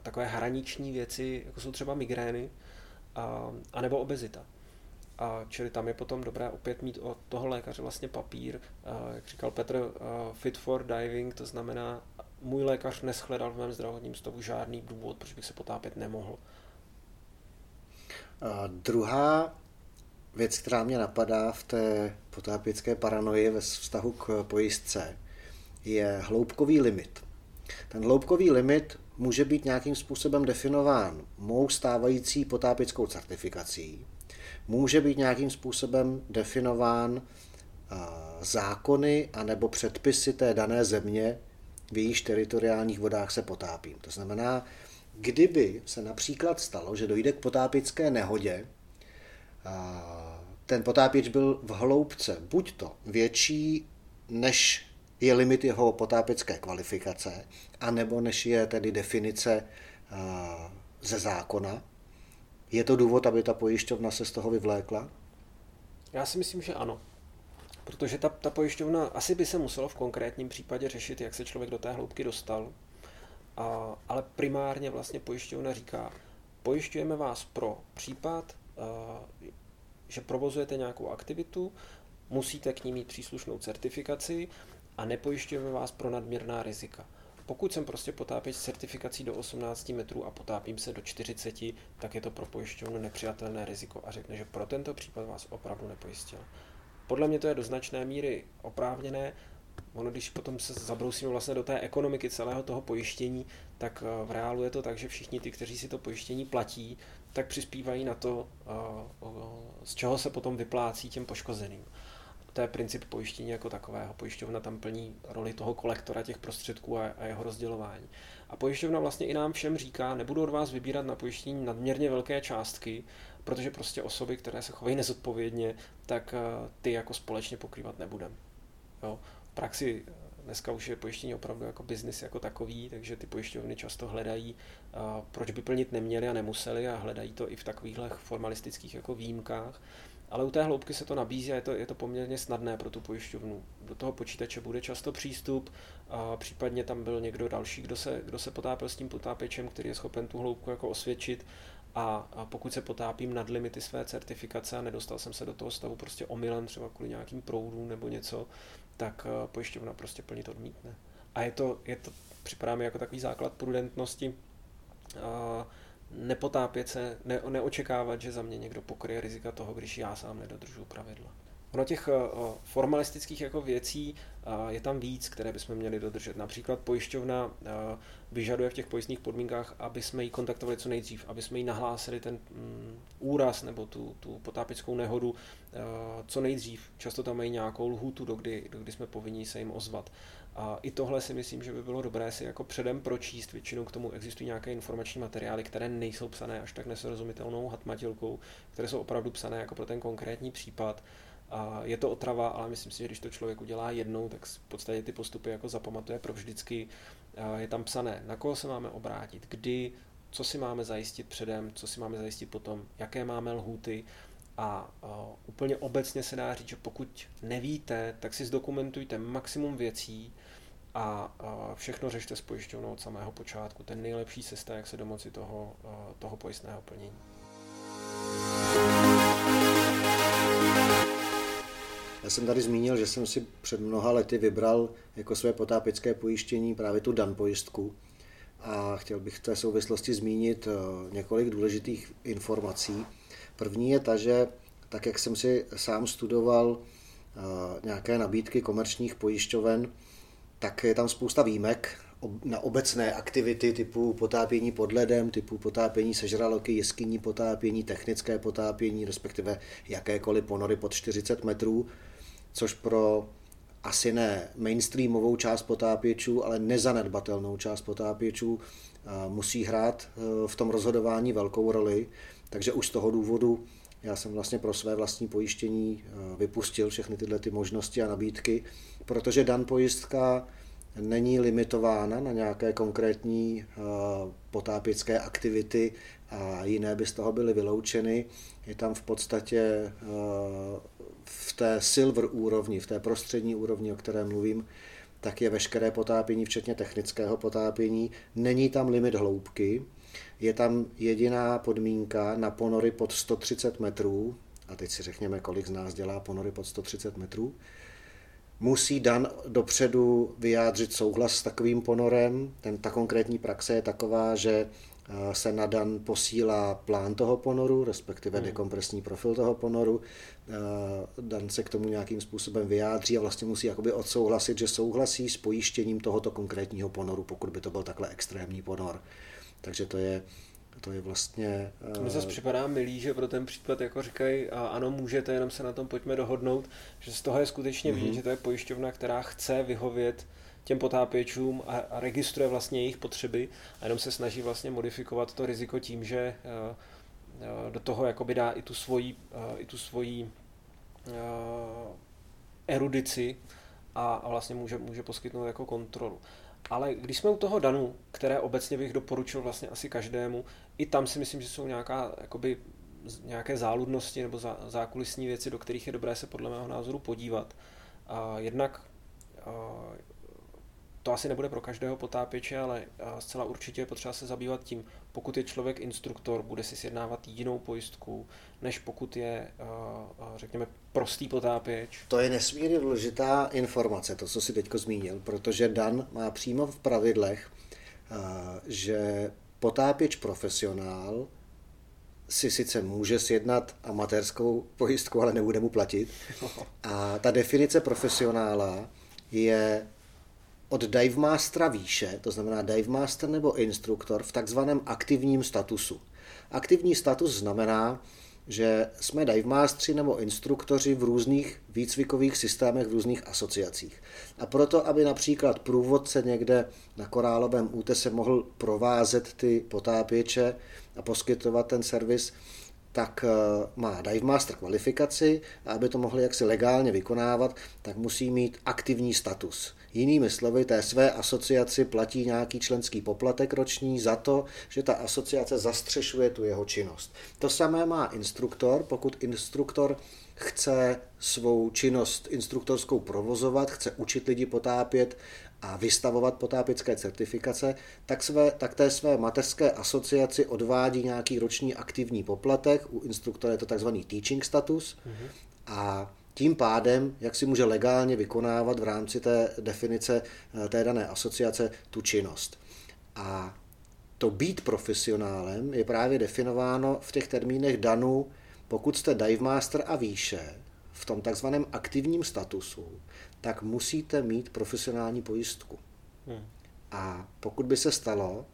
takové hraniční věci, jako jsou třeba migrény, a, anebo obezita. A čili tam je potom dobré opět mít od toho lékaře vlastně papír, jak říkal Petr, fit for diving, to znamená můj lékař neschledal v mém zdravotním stavu žádný důvod, proč bych se potápět nemohl. A druhá věc, která mě napadá v té potápěcké paranoji ve vztahu k pojistce, je hloubkový limit. Ten hloubkový limit může být nějakým způsobem definován mou stávající potápěckou certifikací, může být nějakým způsobem definován zákony anebo předpisy té dané země, v jejíž teritoriálních vodách se potápím. To znamená, kdyby se například stalo, že dojde k potápěcké nehodě, ten potápěč byl v hloubce buď to větší, než je limit jeho potápěcké kvalifikace, anebo než je tedy definice ze zákona. Je to důvod, aby ta pojišťovna se z toho vyvlékla? Já si myslím, že ano. Protože ta, ta pojišťovna asi by se muselo v konkrétním případě řešit, jak se člověk do té hloubky dostal. A, ale primárně vlastně pojišťovna říká, pojišťujeme vás pro případ, a, že provozujete nějakou aktivitu, musíte k ní mít příslušnou certifikaci a nepojišťujeme vás pro nadměrná rizika. Pokud jsem prostě potápěč s certifikací do 18 metrů a potápím se do 40, tak je to pro pojišťovnu nepřijatelné riziko a řekne, že pro tento případ vás opravdu nepojistila. Podle mě to je do značné míry oprávněné. Ono, když potom se zabrousíme vlastně do té ekonomiky celého toho pojištění, tak eh, v reálu je to tak, že všichni ty, kteří si to pojištění platí, tak přispívají na to, eh, z čeho se potom vyplácí těm poškozeným. To je princip pojištění jako takového. Pojišťovna tam plní roli toho kolektora těch prostředků a, jeho rozdělování. A pojišťovna vlastně i nám všem říká, nebudu od vás vybírat na pojištění nadměrně velké částky, protože prostě osoby, které se chovají nezodpovědně, tak eh, ty jako společně pokrývat nebudeme. Jo. V praxi eh, dneska už je pojištění opravdu jako biznis jako takový, takže ty pojišťovny často hledají, eh, proč by plnit neměli a nemuseli a hledají to i v takovýchhle formalistických jako výjimkách. Ale u té hloubky se to nabízí a je to, je to poměrně snadné pro tu pojišťovnu. Do toho počítače bude často přístup, a případně tam byl někdo další, kdo se, kdo se potápěl s tím potápěčem, který je schopen tu hloubku jako osvědčit a, a pokud se potápím nad limity své certifikace a nedostal jsem se do toho stavu prostě omylem, třeba kvůli nějakým proudům nebo něco, tak eh, pojišťovna prostě plnit odmítne. A je to, je to připadá mi jako takový základ prudentnosti nepotápět se, ne, neočekávat, že za mě někdo pokryje rizika toho, když já sám nedodržuji pravidla. Ono těch formalistických jako věcí je tam víc, které bychom měli dodržet. Například pojišťovna vyžaduje v těch pojistných podmínkách, aby jsme ji kontaktovali co nejdřív, aby jsme jí nahlásili ten mm, úraz nebo tu, tu potápickou nehodu co nejdřív. Často tam mají nějakou lhůtu, do kdy jsme povinni se jim ozvat. A i tohle si myslím, že by bylo dobré si jako předem pročíst. Většinou k tomu existují nějaké informační materiály, které nejsou psané až tak nesrozumitelnou hatmatilkou, které jsou opravdu psané jako pro ten konkrétní případ. A je to otrava, ale myslím si, že když to člověk udělá jednou, tak v podstatě ty postupy jako zapamatuje pro vždycky. Je tam psané, na koho se máme obrátit, kdy, co si máme zajistit předem, co si máme zajistit potom, jaké máme lhůty. A úplně obecně se dá říct, že pokud nevíte, tak si zdokumentujte maximum věcí, a všechno řešte s pojišťovnou od samého počátku. Ten nejlepší cesta, jak se domoci toho, toho pojistného plnění. Já jsem tady zmínil, že jsem si před mnoha lety vybral jako své potápické pojištění právě tu Dan pojistku. A chtěl bych v té souvislosti zmínit e, několik důležitých informací. První je ta, že tak jak jsem si sám studoval e, nějaké nabídky komerčních pojišťoven, tak je tam spousta výjimek na obecné aktivity typu potápění pod ledem, typu potápění sežraloky, jeskyní potápění, technické potápění, respektive jakékoliv ponory pod 40 metrů, což pro asi ne mainstreamovou část potápěčů, ale nezanedbatelnou část potápěčů musí hrát e, v tom rozhodování velkou roli. Takže už z toho důvodu já jsem vlastně pro své vlastní pojištění e, vypustil všechny tyhle ty možnosti a nabídky, protože dan pojistka není limitována na nějaké konkrétní eh, potápěcké aktivity a jiné by z toho byly vyloučeny. Je tam v podstatě eh, v té silver úrovni, v té prostřední úrovni, o které mluvím, tak je veškeré potápění, včetně technického potápění. Není tam limit hloubky, je tam jediná podmínka na ponory pod 130 metrů, a teď si řekněme, kolik z nás dělá ponory pod 130 metrů, musí Dan dopředu vyjádřit souhlas s takovým ponorem. Ten, ta konkrétní praxe je taková, že eh, se na Dan posílá plán toho ponoru, respektive hmm. dekompresní profil toho ponoru. Eh, Dan se k tomu nějakým způsobem vyjádří a vlastně musí jakoby odsouhlasit, že souhlasí s pojištěním tohoto konkrétního ponoru, pokud by to byl takhle extrémní ponor. Takže to je to je vlastně... Mně zase připadá milý, že pro ten případ jako říkají, ano, můžete, jenom se na tom pojďme dohodnout, že z toho je skutečně vidět, mm-hmm. že to je pojišťovna, která chce vyhovět těm potápěčům a, a registruje vlastně jejich potřeby a jenom se snaží vlastně modifikovat to riziko tím, že uh, uh, do toho jakoby dá i tu svoji, uh, i tu svoji erudici a, a vlastně může, může poskytnout jako kontrolu. Ale když jsme u toho Danu, které obecně bych doporučil vlastně asi každému, i tam si myslím, že jsou nějaká, jakoby, nějaké záludnosti nebo zá, zákulisní věci, do kterých je dobré se podle mého názoru podívat. A jednak a, to asi nebude pro každého potápěče, ale zcela určitě je potřeba se zabývat tím, pokud je člověk instruktor, bude si sjednávat jinou pojistku, než pokud je, řekněme, prostý potápěč. To je nesmírně důležitá informace, to, co si teďko zmínil, protože Dan má přímo v pravidlech, že potápěč profesionál si sice může sjednat amatérskou pojistku, ale nebude mu platit. A ta definice profesionála je od dive mastera výše, to znamená dive master nebo instruktor v takzvaném aktivním statusu. Aktivní status znamená, že jsme dive masteri nebo instruktoři v různých výcvikových systémech, v různých asociacích. A proto, aby například průvodce někde na korálovém útese mohl provázet ty potápěče a poskytovat ten servis, tak eh, má Dive Master kvalifikaci a aby to mohli jaksi legálně vykonávat, tak musí mít aktivní status. Jinými slovy, té své asociaci platí nějaký členský poplatek roční za to, že ta asociace zastřešuje tu jeho činnost. To samé má instruktor, pokud instruktor chce svou činnost instruktorskou provozovat, chce učit lidi potápět a vystavovat potápěcké certifikace, tak, své, tak té své mateřské asociaci odvádí nějaký roční aktivní poplatek, u instruktora je to takzvaný teaching status mm-hmm. a tím pádem, jak si může legálně vykonávat v rámci té definice eh, té dané asociace tu činnost. A to být profesionálem je právě definováno v těch termínech DANu, pokud jste dive master a výše, v tom takzvaném aktivním statusu, tak musíte mít profesionální pojistku. Hmm. A pokud by se stalo,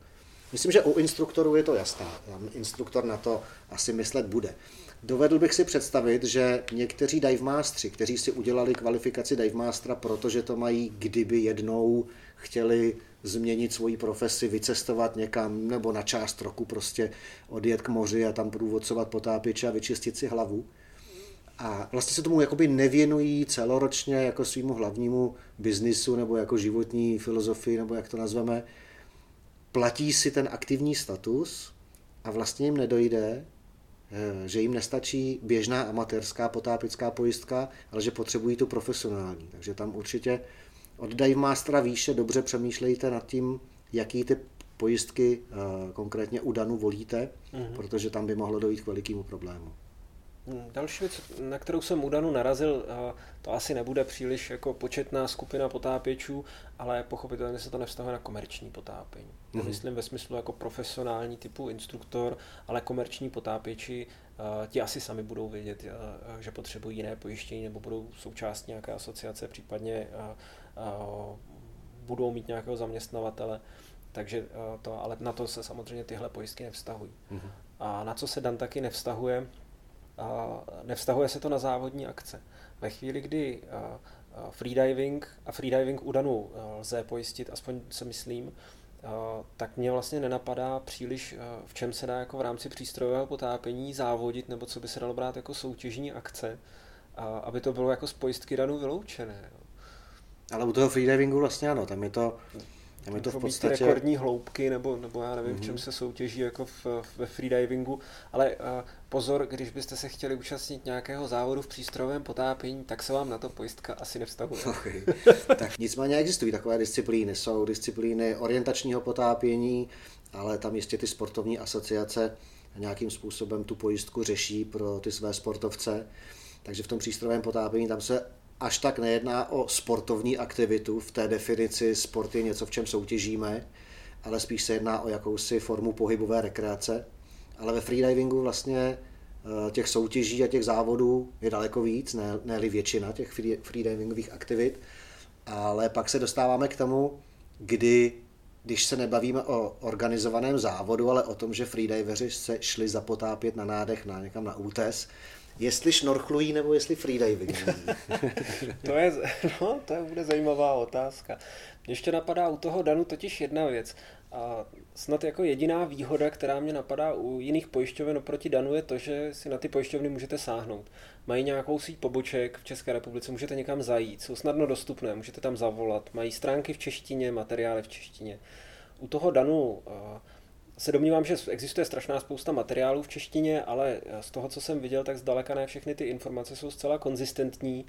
myslím, že u instruktorů je to jasné, instruktor na to asi myslet bude. Dovedl bych si představit, že někteří dive masteri, kteří si udělali kvalifikaci dive mastera, protože to mají, kdyby jednou chtěli změnit svoji profesi, vycestovat někam nebo na část roku prostě odjet k moři a tam průvodcovat potápěče a vyčistit si hlavu. A vlastně se tomu jakoby nevěnují celoročně jako svýmu hlavnímu biznisu nebo jako životní filozofii, nebo jak to nazveme. Platí si ten aktivní status a vlastně jim nedojde, že jim nestačí běžná amatérská potápická pojistka, ale že potřebují tu profesionální. Takže tam určitě od Dive Mastera výše dobře přemýšlejte nad tím, jaký ty pojistky eh, konkrétně u Danu volíte, mm-hmm. protože tam by mohlo dojít k velikému problému. Hmm, další věc, na kterou jsem u Danu narazil, eh, to asi nebude příliš jako početná skupina potápěčů, ale pochopitelně se to nevztahuje na komerční potápění. Mm-hmm. Myslím ve smyslu jako profesionální typu instruktor, ale komerční potápěči eh, ti asi sami budou vědět, že potřebují jiné pojištění nebo budou součástí nějaké asociace, případně budou mít nějakého zaměstnavatele, takže to, ale na to se samozřejmě tyhle pojistky nevztahují. Mm-hmm. A na co se Dan taky nevztahuje, nevztahuje se to na závodní akce. Ve chvíli, kdy freediving a freediving u Danu lze pojistit, aspoň se myslím, tak mě vlastně nenapadá příliš, v čem se dá jako v rámci přístrojového potápění závodit, nebo co by se dalo brát jako soutěžní akce, aby to bylo jako z pojistky Danu vyloučené. Ale u toho freedivingu vlastně ano, tam je to, tam je to v podstatě... rekordní hloubky, nebo, nebo já nevím, mm-hmm. v čem mhm. se soutěží jako v, ve freedivingu, ale uh, pozor, když byste se chtěli účastnit nějakého závodu v přístrojovém potápění, tak se vám na to pojistka asi nevztahuje. Okay. tak nicméně existují takové disciplíny, jsou disciplíny orientačního potápění, ale tam jistě ty sportovní asociace nějakým způsobem tu pojistku řeší pro ty své sportovce. Takže v tom přístrojovém potápění tam se až tak nejedná o sportovní aktivitu, v té definici sport je něco, v čem soutěžíme, ale spíš se jedná o jakousi formu pohybové rekreace. Ale ve freedivingu vlastně eh, těch soutěží a těch závodů je daleko víc, ne, ne většina těch freedivingových aktivit, ale pak se dostáváme k tomu, kdy když se nebavíme o organizovaném závodu, ale o tom, že freediveři se šli zapotápět na nádech na někam na útes, jestli šnorchlují nebo jestli freediving. to, je, no, to je bude zajímavá otázka. Ještě napadá u toho Danu totiž jedna věc. A snad jako jediná výhoda, která mě napadá u jiných pojišťoven oproti Danu, je to, že si na ty pojišťovny můžete sáhnout. Mají nějakou síť poboček v České republice, můžete někam zajít, jsou snadno dostupné, můžete tam zavolat, mají stránky v češtině, materiály v češtině. U toho Danu se domnívám, že existuje strašná spousta materiálů v češtině, ale z toho, co jsem viděl, tak zdaleka ne všechny ty informace jsou zcela konzistentní.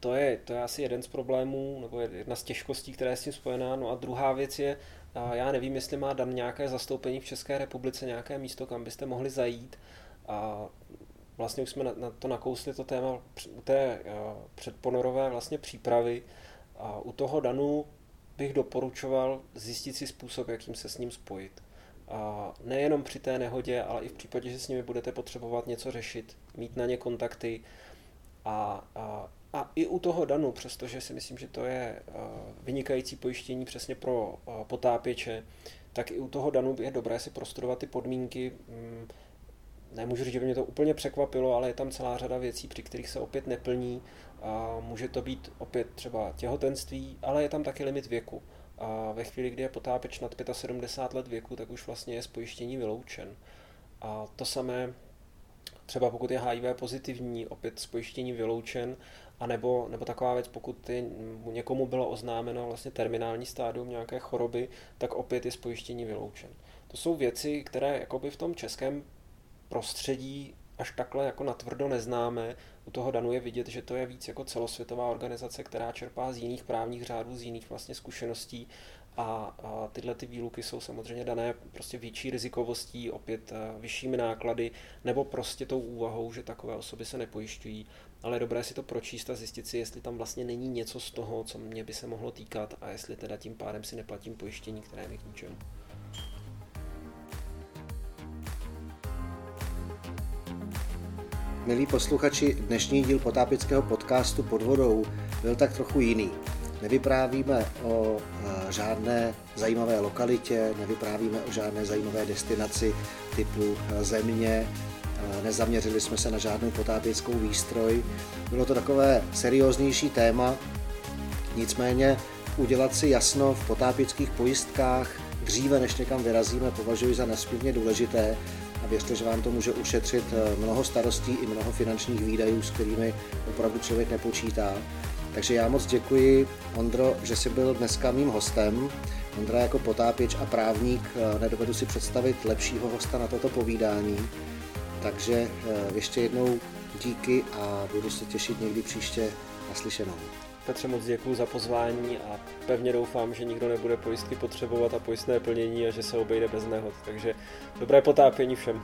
To je, to je asi jeden z problémů, nebo jedna z těžkostí, která je s tím spojená. No a druhá věc je, já nevím, jestli má Dan nějaké zastoupení v České republice, nějaké místo, kam byste mohli zajít. A vlastně už jsme na, na to nakousli to téma u té předponorové vlastně přípravy. A u toho Danu bych doporučoval zjistit si způsob, jakým se s ním spojit. A nejenom při té nehodě, ale i v případě, že s nimi budete potřebovat něco řešit, mít na ně kontakty a, a, a i u toho Danu, přestože si myslím, že to je vynikající pojištění přesně pro potápěče, tak i u toho Danu je dobré si prostudovat ty podmínky. Mm, nemůžu říct, že by mě to úplně překvapilo, ale je tam celá řada věcí, při kterých se opět neplní. A může to být opět třeba těhotenství, ale je tam taky limit věku. A ve chvíli, kdy je potápěč nad 75 let věku, tak už vlastně je z pojištění vyloučen. A to samé, třeba pokud je HIV pozitivní, opět z pojištění vyloučen, a nebo, nebo taková věc, pokud je, někomu bylo oznámeno vlastně terminální stádium nějaké choroby, tak opět je z pojištění vyloučen. To jsou věci, které jakoby v tom českém prostředí až takhle jako natvrdo neznáme. U toho Danu je vidět, že to je víc jako celosvětová organizace, která čerpá z jiných právních řádů, z jiných vlastně zkušeností a, a tyhle ty výluky jsou samozřejmě dané prostě větší rizikovostí, opět vyššími náklady, nebo prostě tou úvahou, že takové osoby se nepojišťují. Ale je dobré si to pročíst a zjistit si, jestli tam vlastně není něco z toho, co mě by se mohlo týkat a jestli teda tím pádem si neplatím pojištění, které mi k ničemu. Milí posluchači, dnešní díl potápického podcastu pod vodou byl tak trochu jiný. Nevyprávíme o e, žádné zajímavé lokalitě, nevyprávíme o žádné zajímavé destinaci typu e, země, e, nezaměřili jsme se na žádnou potápěckou výstroj. Bylo to takové serióznější téma, nicméně udělat si jasno v potápěckých pojistkách dříve, než někam vyrazíme, považuji za nesmírně důležité a věřte, že vám to může ušetřit mnoho starostí i mnoho finančních výdajů, s kterými opravdu člověk nepočítá. Takže já moc děkuji, Ondro, že jsi byl dneska mým hostem. Ondra jako potápěč a právník eh, nedovedu si představit lepšího hosta na toto povídání. Takže eh, ještě jednou díky a budu se těšit někdy příště naslyšenou. Petře, moc děkuji za pozvání a pevně doufám, že nikdo nebude pojistky potřebovat a pojistné plnění a že se obejde bez nehod. Takže dobré potápění všem.